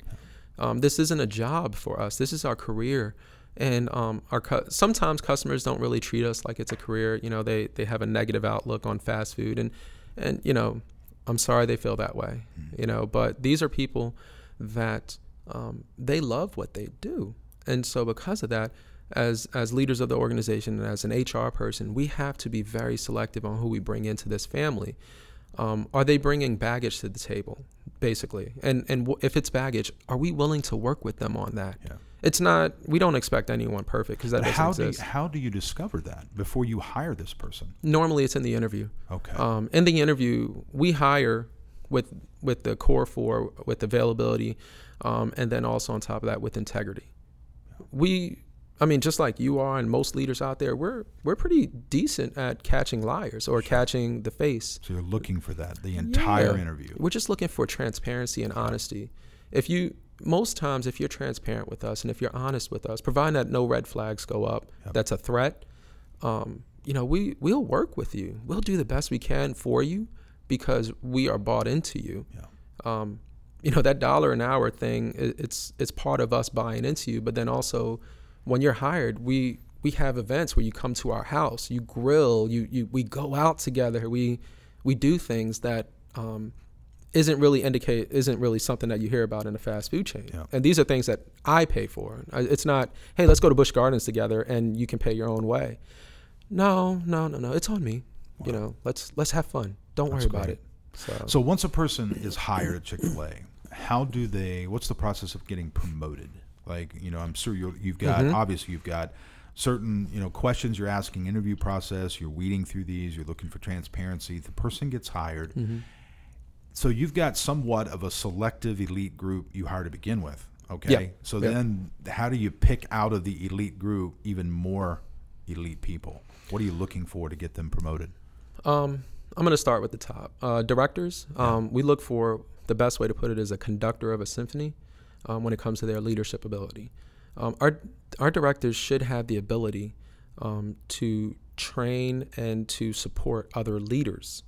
Um, this isn't a job for us. This is our career, and um, our cu- sometimes customers don't really treat us like it's a career. You know, they they have a negative outlook on fast food, and and you know, I'm sorry they feel that way. You know, but these are people that um, they love what they do, and so because of that. As, as leaders of the organization and as an HR person, we have to be very selective on who we bring into this family um, are they bringing baggage to the table basically and and w- if it's baggage are we willing to work with them on that Yeah. it's not we don't expect anyone perfect because that But doesn't how do you, exist how do you discover that before you hire this person? normally it's in the interview Okay. um, in the interview we hire with with the core four with availability um, and then also on top of that with integrity we I mean, just like you are, and most leaders out there, we're we're pretty decent at catching liars or catching the face. so you're looking for that the entire Yeah. interview. We're just looking for transparency and honesty. If you most times if you're transparent with us and if you're honest with us, providing that no red flags go up, Yep. that's a threat. Um, you know, we we'll work with you. We'll do the best we can for you because we are bought into you. Yeah. Um, you know that dollar an hour thing. i- It's it's part of us buying into you, but then also when you're hired, we we have events where you come to our house, you grill, you you we go out together, we we do things that um, isn't really indicate isn't really something that you hear about in a fast food chain. Yeah. And these are things that I pay for. It's not, hey, let's go to Busch Gardens together and you can pay your own way. No, no, no, no. It's on me. You know, let's let's have fun. Don't That's worry about it. So, So once a person is hired at Chick Fil A, how do they? What's the process of getting promoted? Like you know, I'm sure you're, you've got Mhm. obviously you've got certain you know questions you're asking, interview process. You're weeding through these. You're looking for transparency. The person gets hired. Mhm. So you've got somewhat of a selective elite group you hire to begin with. Okay. Yeah. So Yeah. then, how do you pick out of the elite group even more elite people? What are you looking for to get them promoted? Um, I'm going to start with the top. Uh, directors, um, we look for the best way to put it is a conductor of a symphony um, when it comes to their leadership ability. Um, our, our directors should have the ability um, to train and to support other leaders.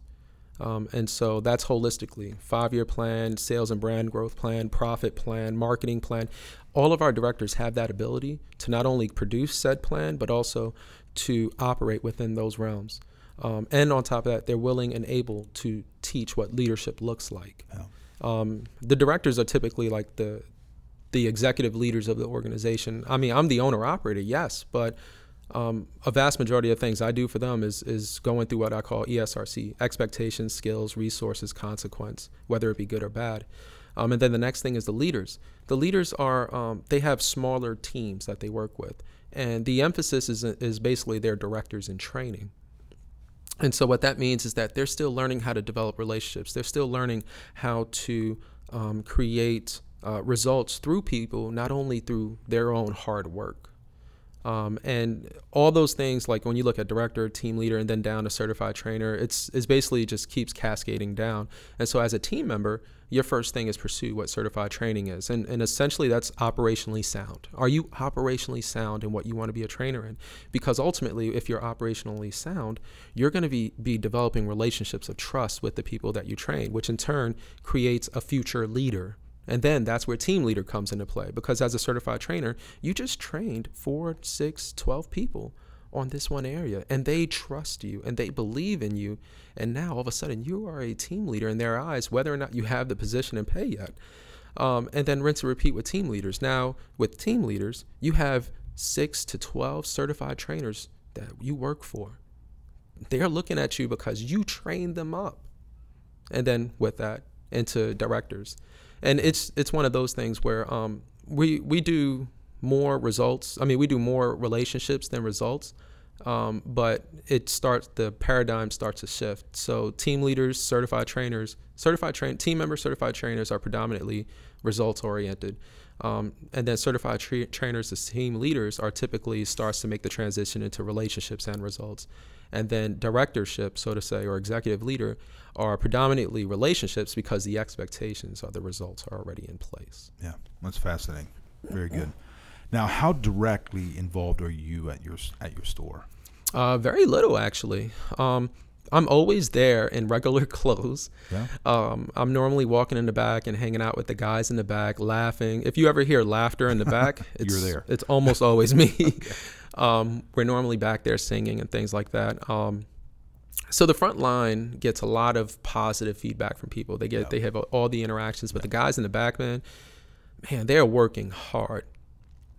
Um, and so that's holistically five year plan, sales and brand growth plan, profit plan, marketing plan. All of our directors have that ability to not only produce said plan, but also to operate within those realms. Um, and on top of that, they're willing and able to teach what leadership looks like. Um, the directors are typically like the the executive leaders of the organization. I mean, I'm the owner operator, yes, but um, a vast majority of things I do for them is is going through what I call ESRC: expectations, skills, resources, consequence, whether it be good or bad. Um, and then the next thing is the leaders. The leaders are um, they have smaller teams that they work with, and the emphasis is is basically their directors in training. And so what that means is that they're still learning how to develop relationships. They're still learning how to um, create uh, results through people, not only through their own hard work. Um, and all those things, like when you look at director, team leader, and then down to certified trainer, it's, it's basically just keeps cascading down. And so, as a team member, your first thing is pursue what certified training is. And, and essentially, that's operationally sound. Are you operationally sound in what you want to be a trainer in? Because ultimately, if you're operationally sound, you're going to be, be developing relationships of trust with the people that you train, which in turn creates a future leader and then that's where team leader comes into play because as a certified trainer, you just trained four, six, 12 people on this one area and they trust you and they believe in you. And now all of a sudden you are a team leader in their eyes, whether or not you have the position and pay yet. Um, and then rinse and repeat with team leaders. Now, with team leaders, you have six to 12 certified trainers that you work for. They're looking at you because you trained them up. And then with that, into directors and it's it's one of those things where um, we we do more results. I mean, we do more relationships than results. Um, but it starts the paradigm starts to shift. So team leaders, certified trainers, certified train team members, certified trainers are predominantly results oriented. Um, and then certified tra- trainers as team leaders are typically starts to make the transition into relationships and results. And then directorship, so to say, or executive leader are predominantly relationships because the expectations or the results are already in place. Yeah, that's fascinating. Very good. Now, how directly involved are you at your at your store? Uh, very little, actually. Um, I'm always there in regular clothes. Yeah. Um, I'm normally walking in the back and hanging out with the guys in the back, laughing. If you ever hear laughter in the back, it's, You're there. It's almost always me. okay. um, we're normally back there singing and things like that. Um, so the front line gets a lot of positive feedback from people. They get yeah. they have all the interactions, but yeah. the guys in the back, man, man, they're working hard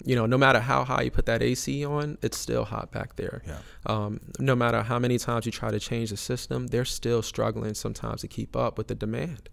you know, no matter how high you put that AC on, it's still hot back there. Yeah. Um, no matter how many times you try to change the system, they're still struggling sometimes to keep up with the demand.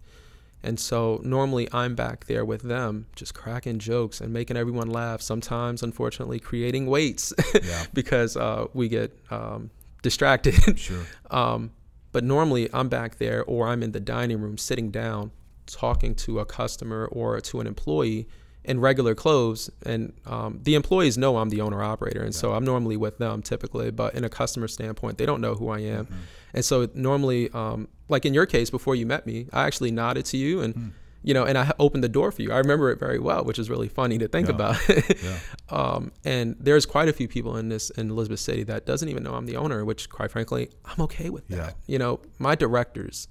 And so normally I'm back there with them, just cracking jokes and making everyone laugh. Sometimes, unfortunately, creating waits yeah. because uh, we get um, distracted. Sure. um, but normally I'm back there or I'm in the dining room sitting down talking to a customer or to an employee in regular clothes and um, the employees know i'm the owner operator and yeah. so i'm normally with them typically but in a customer standpoint they don't know who i am mm-hmm. and so normally um, like in your case before you met me i actually nodded to you and mm. you know and i opened the door for you i remember it very well which is really funny to think yeah. about yeah. um, and there's quite a few people in this in elizabeth city that doesn't even know i'm the owner which quite frankly i'm okay with that you know my directors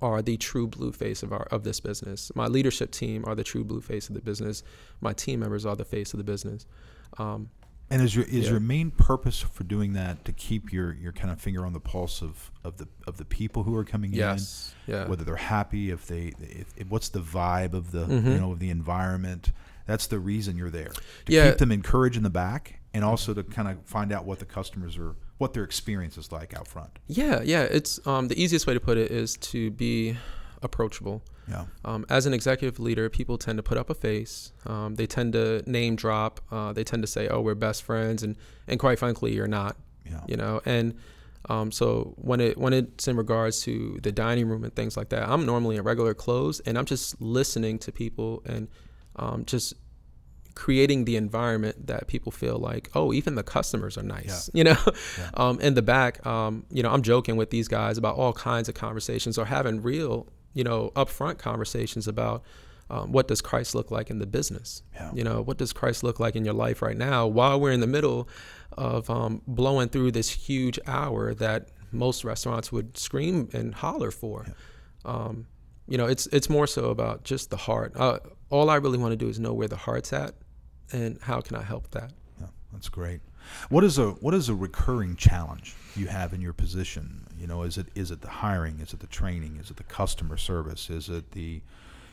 are the true blue face of our of this business. My leadership team are the true blue face of the business. My team members are the face of the business. Um, and is your is yeah. your main purpose for doing that to keep your, your kind of finger on the pulse of, of the of the people who are coming yes. in, yeah. whether they're happy, if they if, if, what's the vibe of the mm-hmm. you know of the environment. That's the reason you're there to yeah. keep them encouraged in the back, and also to kind of find out what the customers are what their experience is like out front. Yeah, yeah. It's um, the easiest way to put it is to be approachable. Yeah. Um, as an executive leader, people tend to put up a face. Um, they tend to name drop. Uh, they tend to say, "Oh, we're best friends," and and quite frankly, you're not. Yeah. You know, and um, so when it when it's in regards to the dining room and things like that, I'm normally in regular clothes, and I'm just listening to people and um, just creating the environment that people feel like, oh, even the customers are nice, yeah. you know. Yeah. Um, in the back, um, you know, I'm joking with these guys about all kinds of conversations or having real, you know, upfront conversations about um, what does Christ look like in the business? Yeah. You know, what does Christ look like in your life right now while we're in the middle of um, blowing through this huge hour that most restaurants would scream and holler for. Um, you know, it's it's more so about just the heart. Uh, all I really want to do is know where the heart's at, and how can I help that. Yeah, that's great. What is a what is a recurring challenge you have in your position? You know, is it is it the hiring? Is it the training? Is it the customer service? Is it the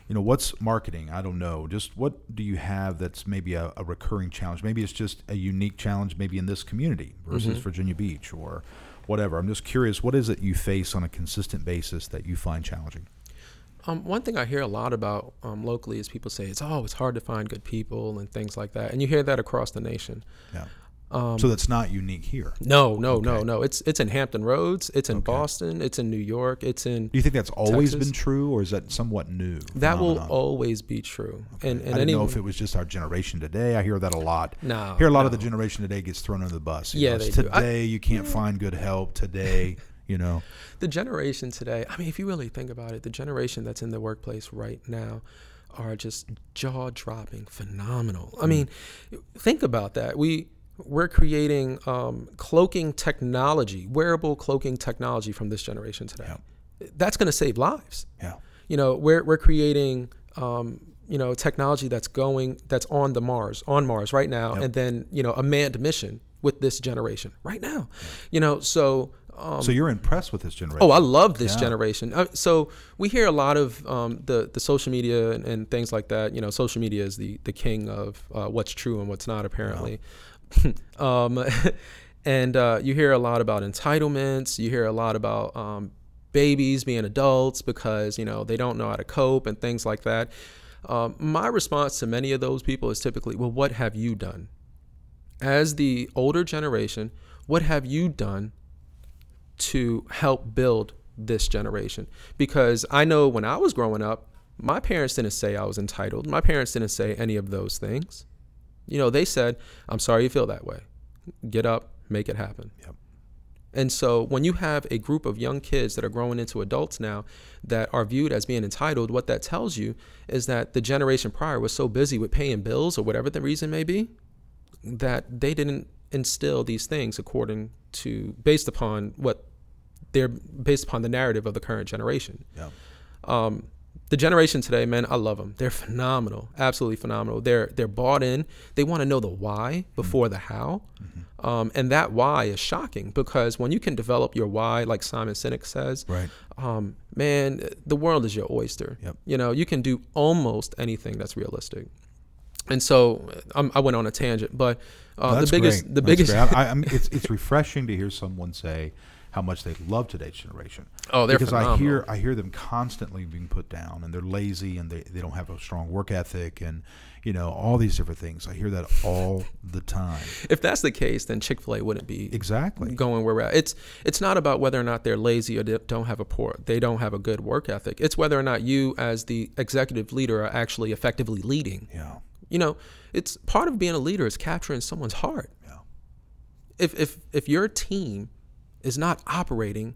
you know what's marketing i don't know just what do you have that's maybe a, a recurring challenge maybe it's just a unique challenge maybe in this community versus Mhm. virginia beach or whatever i'm just curious what is it you face on a consistent basis that you find challenging Um, one thing I hear a lot about um, locally is people say it's oh it's hard to find good people and things like that, and you hear that across the nation. yeah Um, so that's not unique here no, no, no, Okay. no. It's it's in Hampton Roads. It's in Okay. Boston. It's in New York. It's in do you think that's always Texas. been true or is that somewhat new that will always be true. And I and didn't any know if it was just our generation today. I hear that a lot. no, I hear a lot of the generation today gets thrown under the bus. you Yeah, know, they it's do. I- today you can't find good help. Today, you know, the generation today. I mean, if you really think about it, the generation that's in the workplace right now are just jaw dropping, phenomenal. Hmm. I mean, think about that. We we're creating um, cloaking technology, wearable cloaking technology from this generation today. That's going to save lives. yeah, You know, we're we're creating. Um, you know, technology that's going, that's on the Mars, on Mars right now, Yep. and then you know, a manned mission with this generation right now. You know, so um, so you're impressed with this generation. Oh, I love this Yeah. generation. Uh, so we hear a lot of um, the the social media and, and things like that. You know, social media is the the king of uh, what's true and what's not, apparently. um, and uh, you hear a lot about entitlements. You hear a lot about um, babies being adults because you know they don't know how to cope and things like that. Um, my response to many of those people is typically, "Well, what have you done?" As the older generation, what have you done to help build this generation because I know when I was growing up, my parents didn't say I was entitled. My parents didn't say any of those things. You know, they said, I'm sorry you feel that way. Get up, make it happen. Yep. And so when you have a group of young kids that are growing into adults now that are viewed as being entitled, what that tells you is that the generation prior was so busy with paying bills or whatever the reason may be that they didn't instill these things according to based upon what they're based upon the narrative of the current generation. Yeah. Um, the generation today, man, I love them. They're phenomenal, absolutely phenomenal. They're they're bought in. They want to know the why before the how, um, and that why is shocking because when you can develop your why, like Simon Sinek says, Right. um, man, the world is your oyster. Yep. You know, you can do almost anything that's realistic. And so um, I went on a tangent, but uh, the biggest, great. the That's biggest. I, I mean, it's it's refreshing to hear someone say how much they love today's generation. oh, they're because phenomenal. I hear I hear them constantly being put down, and they're lazy, and they, they don't have a strong work ethic, and you know all these different things. I hear that all the time. if that's the case, then Chick Fil A wouldn't be Exactly. going where we're at. It's it's not about whether or not they're lazy or they don't have a poor they don't have a good work ethic. It's whether or not you as the executive leader are actually effectively leading. Yeah. You know, it's part of being a leader is capturing someone's heart. Yeah. If if if your team is not operating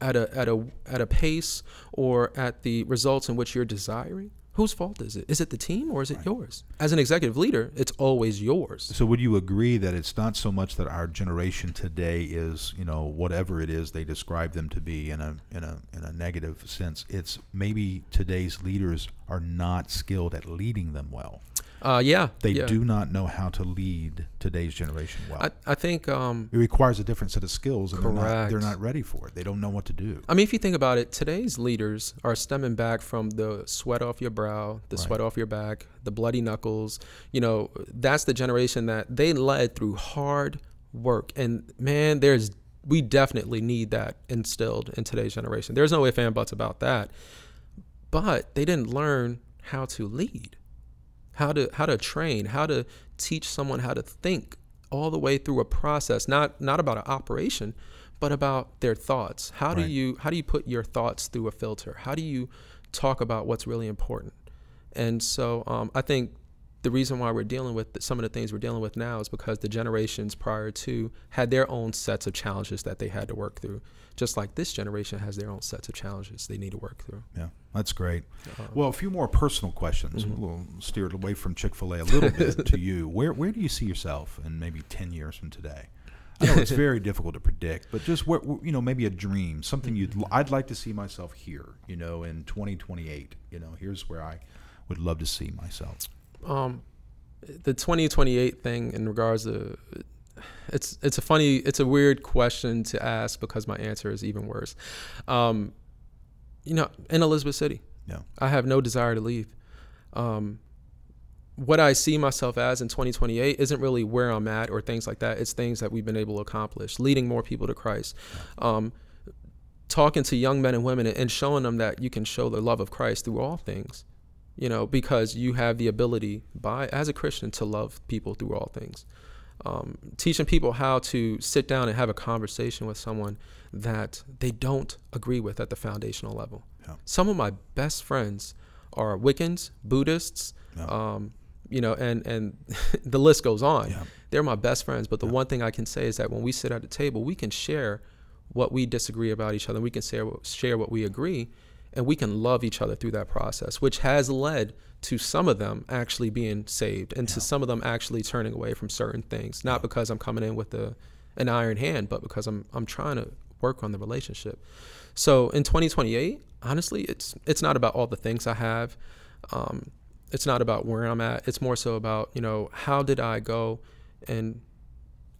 at a at a at a pace or at the results in which you're desiring, whose fault is it? Is it the team or is it yours? As an executive leader, it's always yours. So would you agree that it's not so much that our generation today is, you know, whatever it is they describe them to be in a in a in a negative sense. It's maybe today's leaders are not skilled at leading them well. Uh, yeah, They yeah. do not know how to lead today's generation well. I, I think um, it requires a different set of skills and they're not, they're not ready for it. They don't know what to do. I mean, if you think about it, today's leaders are stemming back from the sweat off your brow, the Right. sweat off your back, the bloody knuckles. You know, that's the generation that they led through hard work. And man, there's we definitely need that instilled in today's generation. There's no ifs and buts about that. But they didn't learn how to lead, how to how to train, how to teach someone how to think all the way through a process, not not about an operation, but about their thoughts. How do you how do you put your thoughts through a filter? How do you talk about what's really important? And so um, I think the reason why we're dealing with some of the things we're dealing with now is because the generations prior to had their own sets of challenges that they had to work through, just like this generation has their own sets of challenges they need to work through. Yeah, that's great. Um, Well, a few more personal questions. Mhm. We'll steer it away from Chick Fil A a little bit to you. Where where do you see yourself in maybe ten years from today? I know it's very difficult to predict, but just what you know, maybe a dream, something you'd. I'd like to see myself here. You know, in 2028. You know, here's where I would love to see myself. Um, the 2028 thing in regards to it's it's a funny it's a weird question to ask because my answer is even worse. Um, you know, in Elizabeth City, Yeah. I have no desire to leave. Um, what I see myself as in 2028 isn't really where I'm at or things like that. It's things that we've been able to accomplish, leading more people to Christ, um, talking to young men and women and showing them that you can show the love of Christ through all things. You know, because you have the ability by as a Christian to love people through all things. Um, teaching people how to sit down and have a conversation with someone that they don't agree with at the foundational level. Yeah. Some of my best friends are Wiccans, Buddhists, Yeah. um, you know, and and the list goes on. Yeah. They're my best friends. But the one thing I can say is that when we sit at the table, we can share what we disagree about each other. We can share share what we agree, and we can love each other through that process, which has led to some of them actually being saved, and Yeah. to some of them actually turning away from certain things. Not because I'm coming in with a an iron hand, but because I'm I'm trying to work on the relationship. So in 2028, honestly, it's it's not about all the things I have. Um, it's not about where I'm at. It's more so about you know how did I go and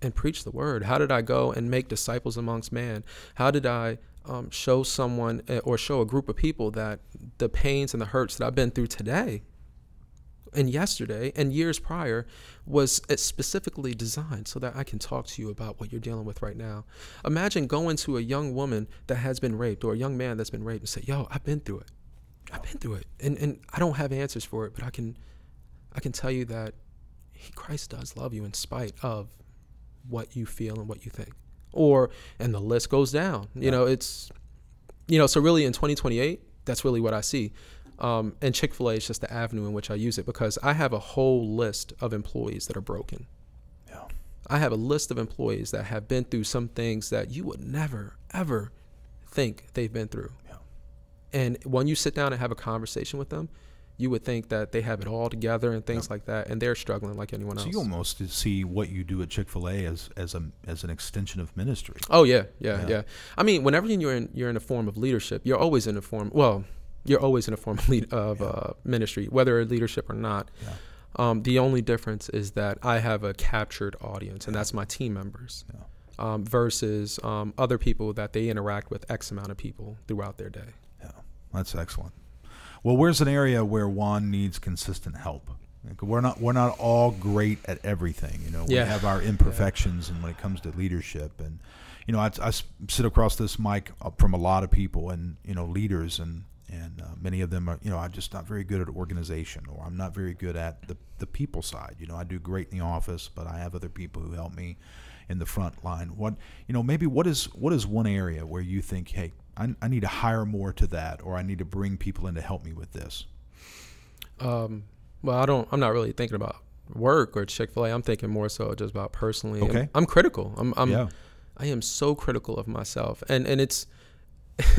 and preach the word? How did I go and make disciples amongst man? How did I um, show someone eh, or show a group of people that the pains and the hurts that I've been through today and yesterday and years prior was eh, specifically designed so that I can talk to you about what you're dealing with right now. Imagine going to a young woman that has been raped or a young man that's been raped and say, "Yo, I've been through it. I've been through it, and and I don't have answers for it, but I can, I can tell you that Christ does love you in spite of what you feel and what you think." Or and the list goes down. You Yeah. know, it's you know, so really in 2028, that's really what I see. Um, and Chick Fil A is just the avenue in which I use it because I have a whole list of employees that are broken. Yeah. I have a list of employees that have been through some things that you would never, ever think they've been through. Yeah. And when you sit down and have a conversation with them, you would think that they have it all together and things like that, and they're struggling like anyone So else. you almost see what you do at Chick Fil A as as a as an extension of ministry. Oh yeah, yeah, Yeah. yeah, I mean, whenever you're in you're in a form of leadership, you're always in a form. Well, you're always in a form of, lead, of Yeah. uh, ministry, whether leadership or not. Yeah. Um, the only difference is that I have a captured audience, and that's my team members, Yeah. um, versus um, other people that they interact with X amount of people throughout their day. Yeah, that's excellent. Well, where's an area where Juan needs consistent help? Like, We're not we're not all great at everything. You know, Yeah. we have our imperfections, and when it comes to leadership, and you know, I, I sit across this mic uh, from a lot of people, and you know, leaders, and and uh, many of them are, you know, I'm just not very good at organization, or I'm not very good at the the people side. You know, I do great in the office, but I have other people who help me in the front line. What you know, maybe what is what is one area where you think, hey, I, I need to hire more to that, or I need to bring people in to help me with this. Um, well, I don't. I'm not really thinking about work or Chick Fil A. I'm thinking more so just about personally. I'm- Okay. I'm, critical. I'm. I'm yeah, I am so critical of myself, and and it's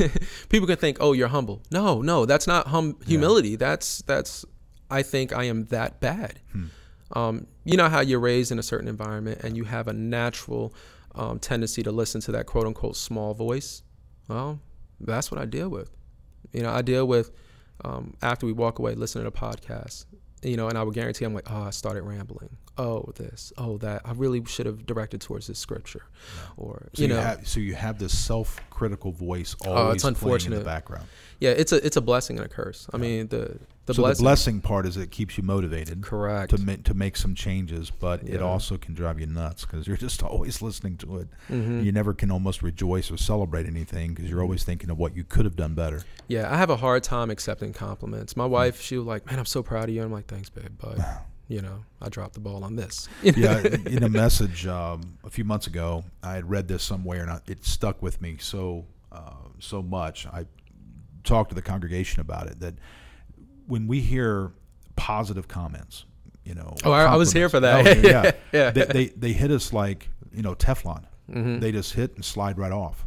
people can think, oh, you're humble. No, no, that's not hum humility. That's that's I think I am that bad. Hmm. Um, you know how you're raised in a certain environment, and you have a natural um, tendency to listen to that quote unquote small voice. Well, that's what I deal with. You know, I deal with um, after we walk away listening to podcasts. You know, and I would guarantee I'm like, oh, I started rambling. Oh, this. Oh, that. I really should have directed towards this scripture, or so you you, know, have so you have this self-critical voice Oh, always it's playing in the background. yeah, it's a it's a blessing and a curse. I mean, the the so blessing, the blessing part is it keeps you motivated correct. to make to make some changes, but it also can drive you nuts because you're just always listening to it. Mhm. You never can almost rejoice or celebrate anything because you're always thinking of what you could have done better. Yeah, I have a hard time accepting compliments. My wife, she was like, "Man, I'm so proud of you." I'm like, "Thanks, babe," but you know, I dropped the ball on this. yeah, in a message um, a few months ago, I had read this somewhere, and I, it stuck with me so uh, so much. I talked to the congregation about it that when we hear positive comments, you know, Oh, I, I was here for that. oh, yeah, yeah. they, they they hit us like you know Teflon. Mhm. They just hit and slide right off.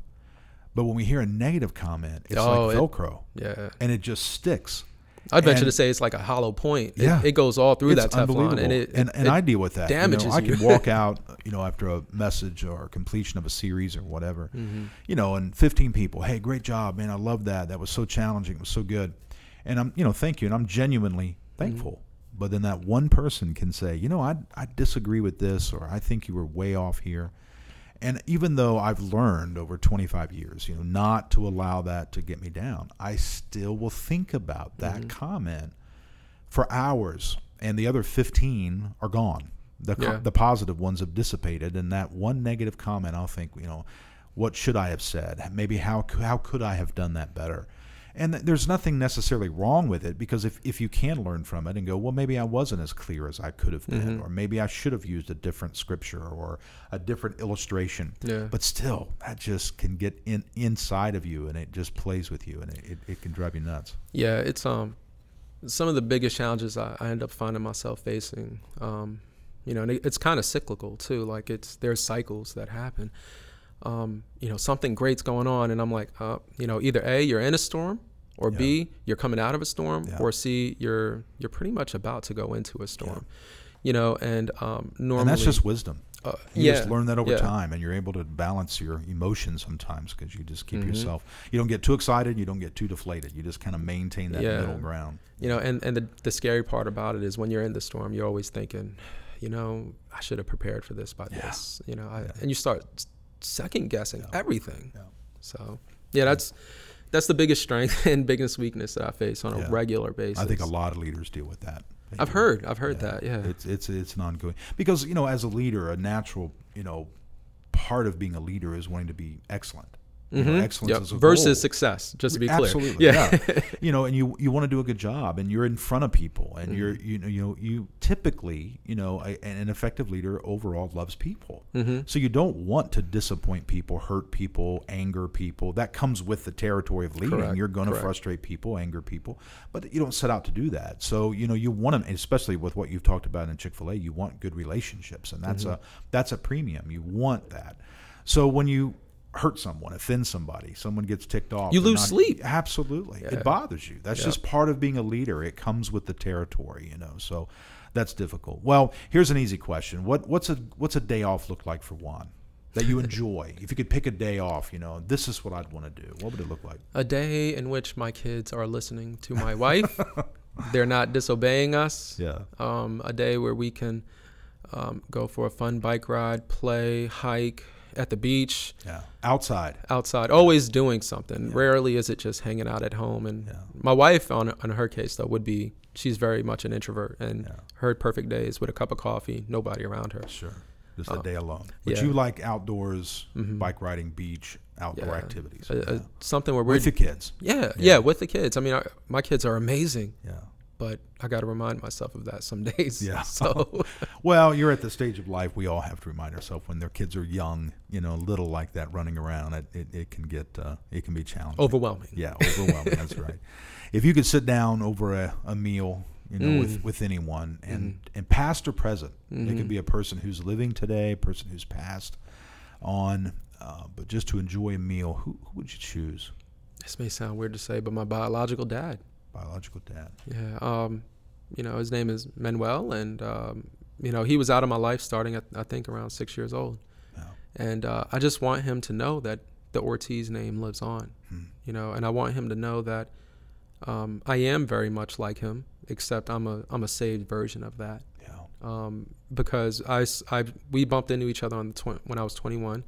But when we hear a negative comment, it's Oh, like it- Velcro, yeah. and it just sticks. I'd venture And- to say it's like a hollow point. It, Yeah. it goes all through that Teflon, and it and, and it- I deal with that. You know, damages I can walk out, you know, after a message or completion of a series or whatever, Mhm. you know, and 15 people, hey, great job, man, I love that. That was so challenging. It was so good. And I'm, you know, thank you, and I'm genuinely thankful. But then that one person can say, you know, I I disagree with this, or I think you were way off here. And even though I've learned over 25 years, you know, not to allow that to get me down, I still will think about that Mhm. comment for hours, and the other 15 are gone. The, Yeah. the positive ones have dissipated, and that one negative comment, I'll think, you know, what should I have said? Maybe how how could I have done that better? And th- there's nothing necessarily wrong with it because if, if you can learn from it and go, well, maybe I wasn't as clear as I could have been, Mhm. or maybe I should have used a different scripture or a different illustration. Yeah. But still, that just can get in inside of you and it just plays with you and it, it, it can drive you nuts. Yeah, it's um some of the biggest challenges I, I end up finding myself facing. Um, you know, and it, it's kind of cyclical too. Like it's there's cycles that happen. Um, you know, something great's going on, and I'm like, uh, you know, either a you're in a storm, or Yeah. b you're coming out of a storm, Yeah. or c you're you're pretty much about to go into a storm. You know, and um, normally and that's just wisdom. uh, You yeah, just learn that over yeah. time, and you're able to balance your emotions sometimes because you just keep Mhm. yourself. You don't get too excited. You don't get too deflated. You just kind of maintain that Yeah. middle ground. You know, and, and the, the scary part about it is when you're in the storm, you're always thinking, you know, I should have prepared for this by Yeah. this. You know, I, Yeah. and you start second guessing Yeah. everything. Yeah. So, yeah, that's that's the biggest strength and biggest weakness that I face on a regular basis. I think a lot of leaders deal with that. I've do. heard, I've heard that. Yeah. It's it's it's an ongoing because you know as a leader, a natural you know part of being a leader is wanting to be excellent. You know, excellence Yep. is a versus goal. success. Just to be clear. Absolutely, Yeah. you know, and you you want to do a good job, and you're in front of people, and you're Mm-hmm. you know you know you typically you know a, an effective leader overall loves people. hmm So you don't want to disappoint people, hurt people, anger people. That comes with the territory of leading. Correct, You're going to frustrate people, anger people, but you don't set out to do that. So you know you want to, especially with what you've talked about in Chick Fil A, you want good relationships, and that's Mm-hmm. a that's a premium. You want that. So when you hurt someone, offend somebody, someone gets ticked off, You they're lose sleep. Absolutely, Yeah. it bothers you. That's Yeah. just part of being a leader. It comes with the territory, you know. So that's difficult. Well, here's an easy question: what what's a what's a day off look like for Juan that you enjoy? if you could pick a day off, you know, this is what I'd want to do. What would it look like? A day in which my kids are listening to my wife. They're not disobeying us. Yeah, um, a day where we can um, go for a fun bike ride, play, hike at the beach, yeah, outside. outside, always doing something. Yeah. Rarely is it just hanging out at home. And Yeah. my wife, on on her case though, would be she's very much an introvert, and Yeah. her perfect day is with a cup of coffee, nobody around her. Sure, just a Uh, day alone. But yeah. you like outdoors, Mhm. bike riding, beach, outdoor Yeah. activities. A- a- yeah. something where we're with the kids. yeah, Yeah. yeah with the kids. I mean, I, my kids are amazing, Yeah. But I got to remind myself of that some days. Yeah. So Well, you're at the stage of life we all have to remind ourselves when their kids are young, you know, little like that, running around. It it, it can get uh, it can be challenging. overwhelming. Yeah, overwhelming. that's right. If you could sit down over a, a meal, you know, with, Mm. with anyone, and Mm-hmm. and past or present, it Mhm. could be a person who's living today, a person who's passed on, uh, but just to enjoy a meal, who, who would you choose? This may sound weird to say, but my biological dad. Biological dad. Yeah. Um, you know, his name is Manuel, and um, you know, he was out of my life starting at I think around six years old, Yeah. and uh, I just want him to know that the Ortiz name lives on. Hmm. You know, and I want him to know that um, I am very much like him, except I'm a I'm a saved version of that. Yeah. Um, because I we bumped into each other on the tw- when I was 21,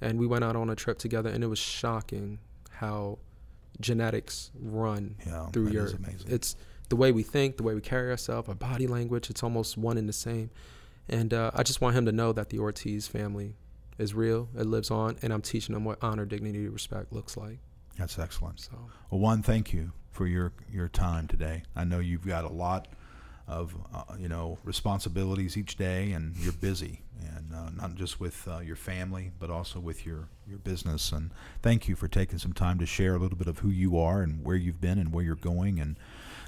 and we went out on a trip together, and it was shocking how genetics run Yeah. through your it's the way we think the way we carry ourselves our body language it's almost Juan and the same and uh, i just want him to know that the ortiz family is real it lives on and i'm teaching him what honor dignity respect looks like That's excellent. so Well, one, thank you for your your time today. I know you've got a lot of uh, you know responsibilities each day, and you're busy, and uh, not just with uh, your family, but also with your your business. And thank you for taking some time to share a little bit of who you are and where you've been and where you're going, and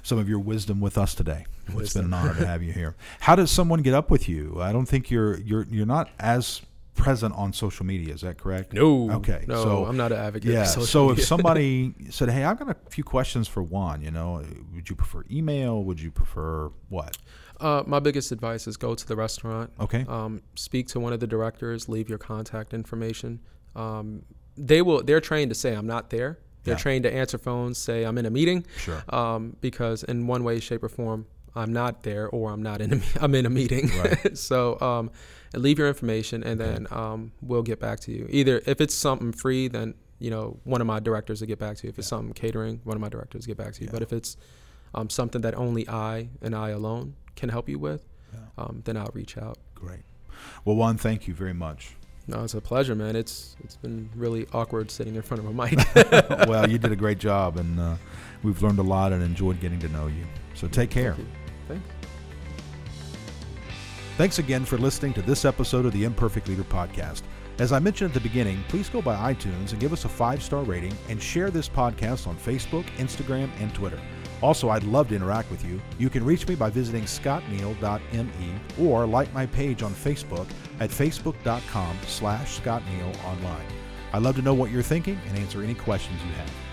some of your wisdom with us today. It's been an honor to have you here. How does someone get up with you? I don't think you're you're you're not as present on social media. Is that correct? No. Okay, No, so- I'm not an advocate. Yeah. So if somebody said, "Hey, I've got a few questions for Juan," you know, would you prefer email? Would you prefer what? uh, my biggest advice is go to the restaurant, Okay. um, speak to one of the directors, leave your contact information. Um, they will. They're trained to say I'm not there. They're Yeah. trained to answer phones, say I'm in a meeting, Sure. um, because in one way, shape, or form, I'm not there or I'm not in a I'm in a meeting. Right. so um, leave your information, and then um, we'll get back to you. Either if it's something free, then you know one of my directors will get back to you. If it's something catering, one of my directors will get back to you. Yeah. But if it's um, something that only I and I alone can help you with, Yeah. um, then I'll reach out. Great. Well, Juan, thank you very much. No, it's a pleasure, man. It's it's been really awkward sitting in front of a mic. well, you did a great job, and uh, we've learned a lot and enjoyed getting to know you. So take care. Thanks. Again for listening to this episode of the Imperfect Leader Podcast. As I mentioned at the beginning, please go by iTunes and give us a five star rating and share this podcast on Facebook, Instagram, and Twitter. Also, I'd love to interact with you. You can reach me by visiting scottneal.me or like my page on Facebook at facebook.com slash scottneal online. I'd love to know what you're thinking and answer any questions you have.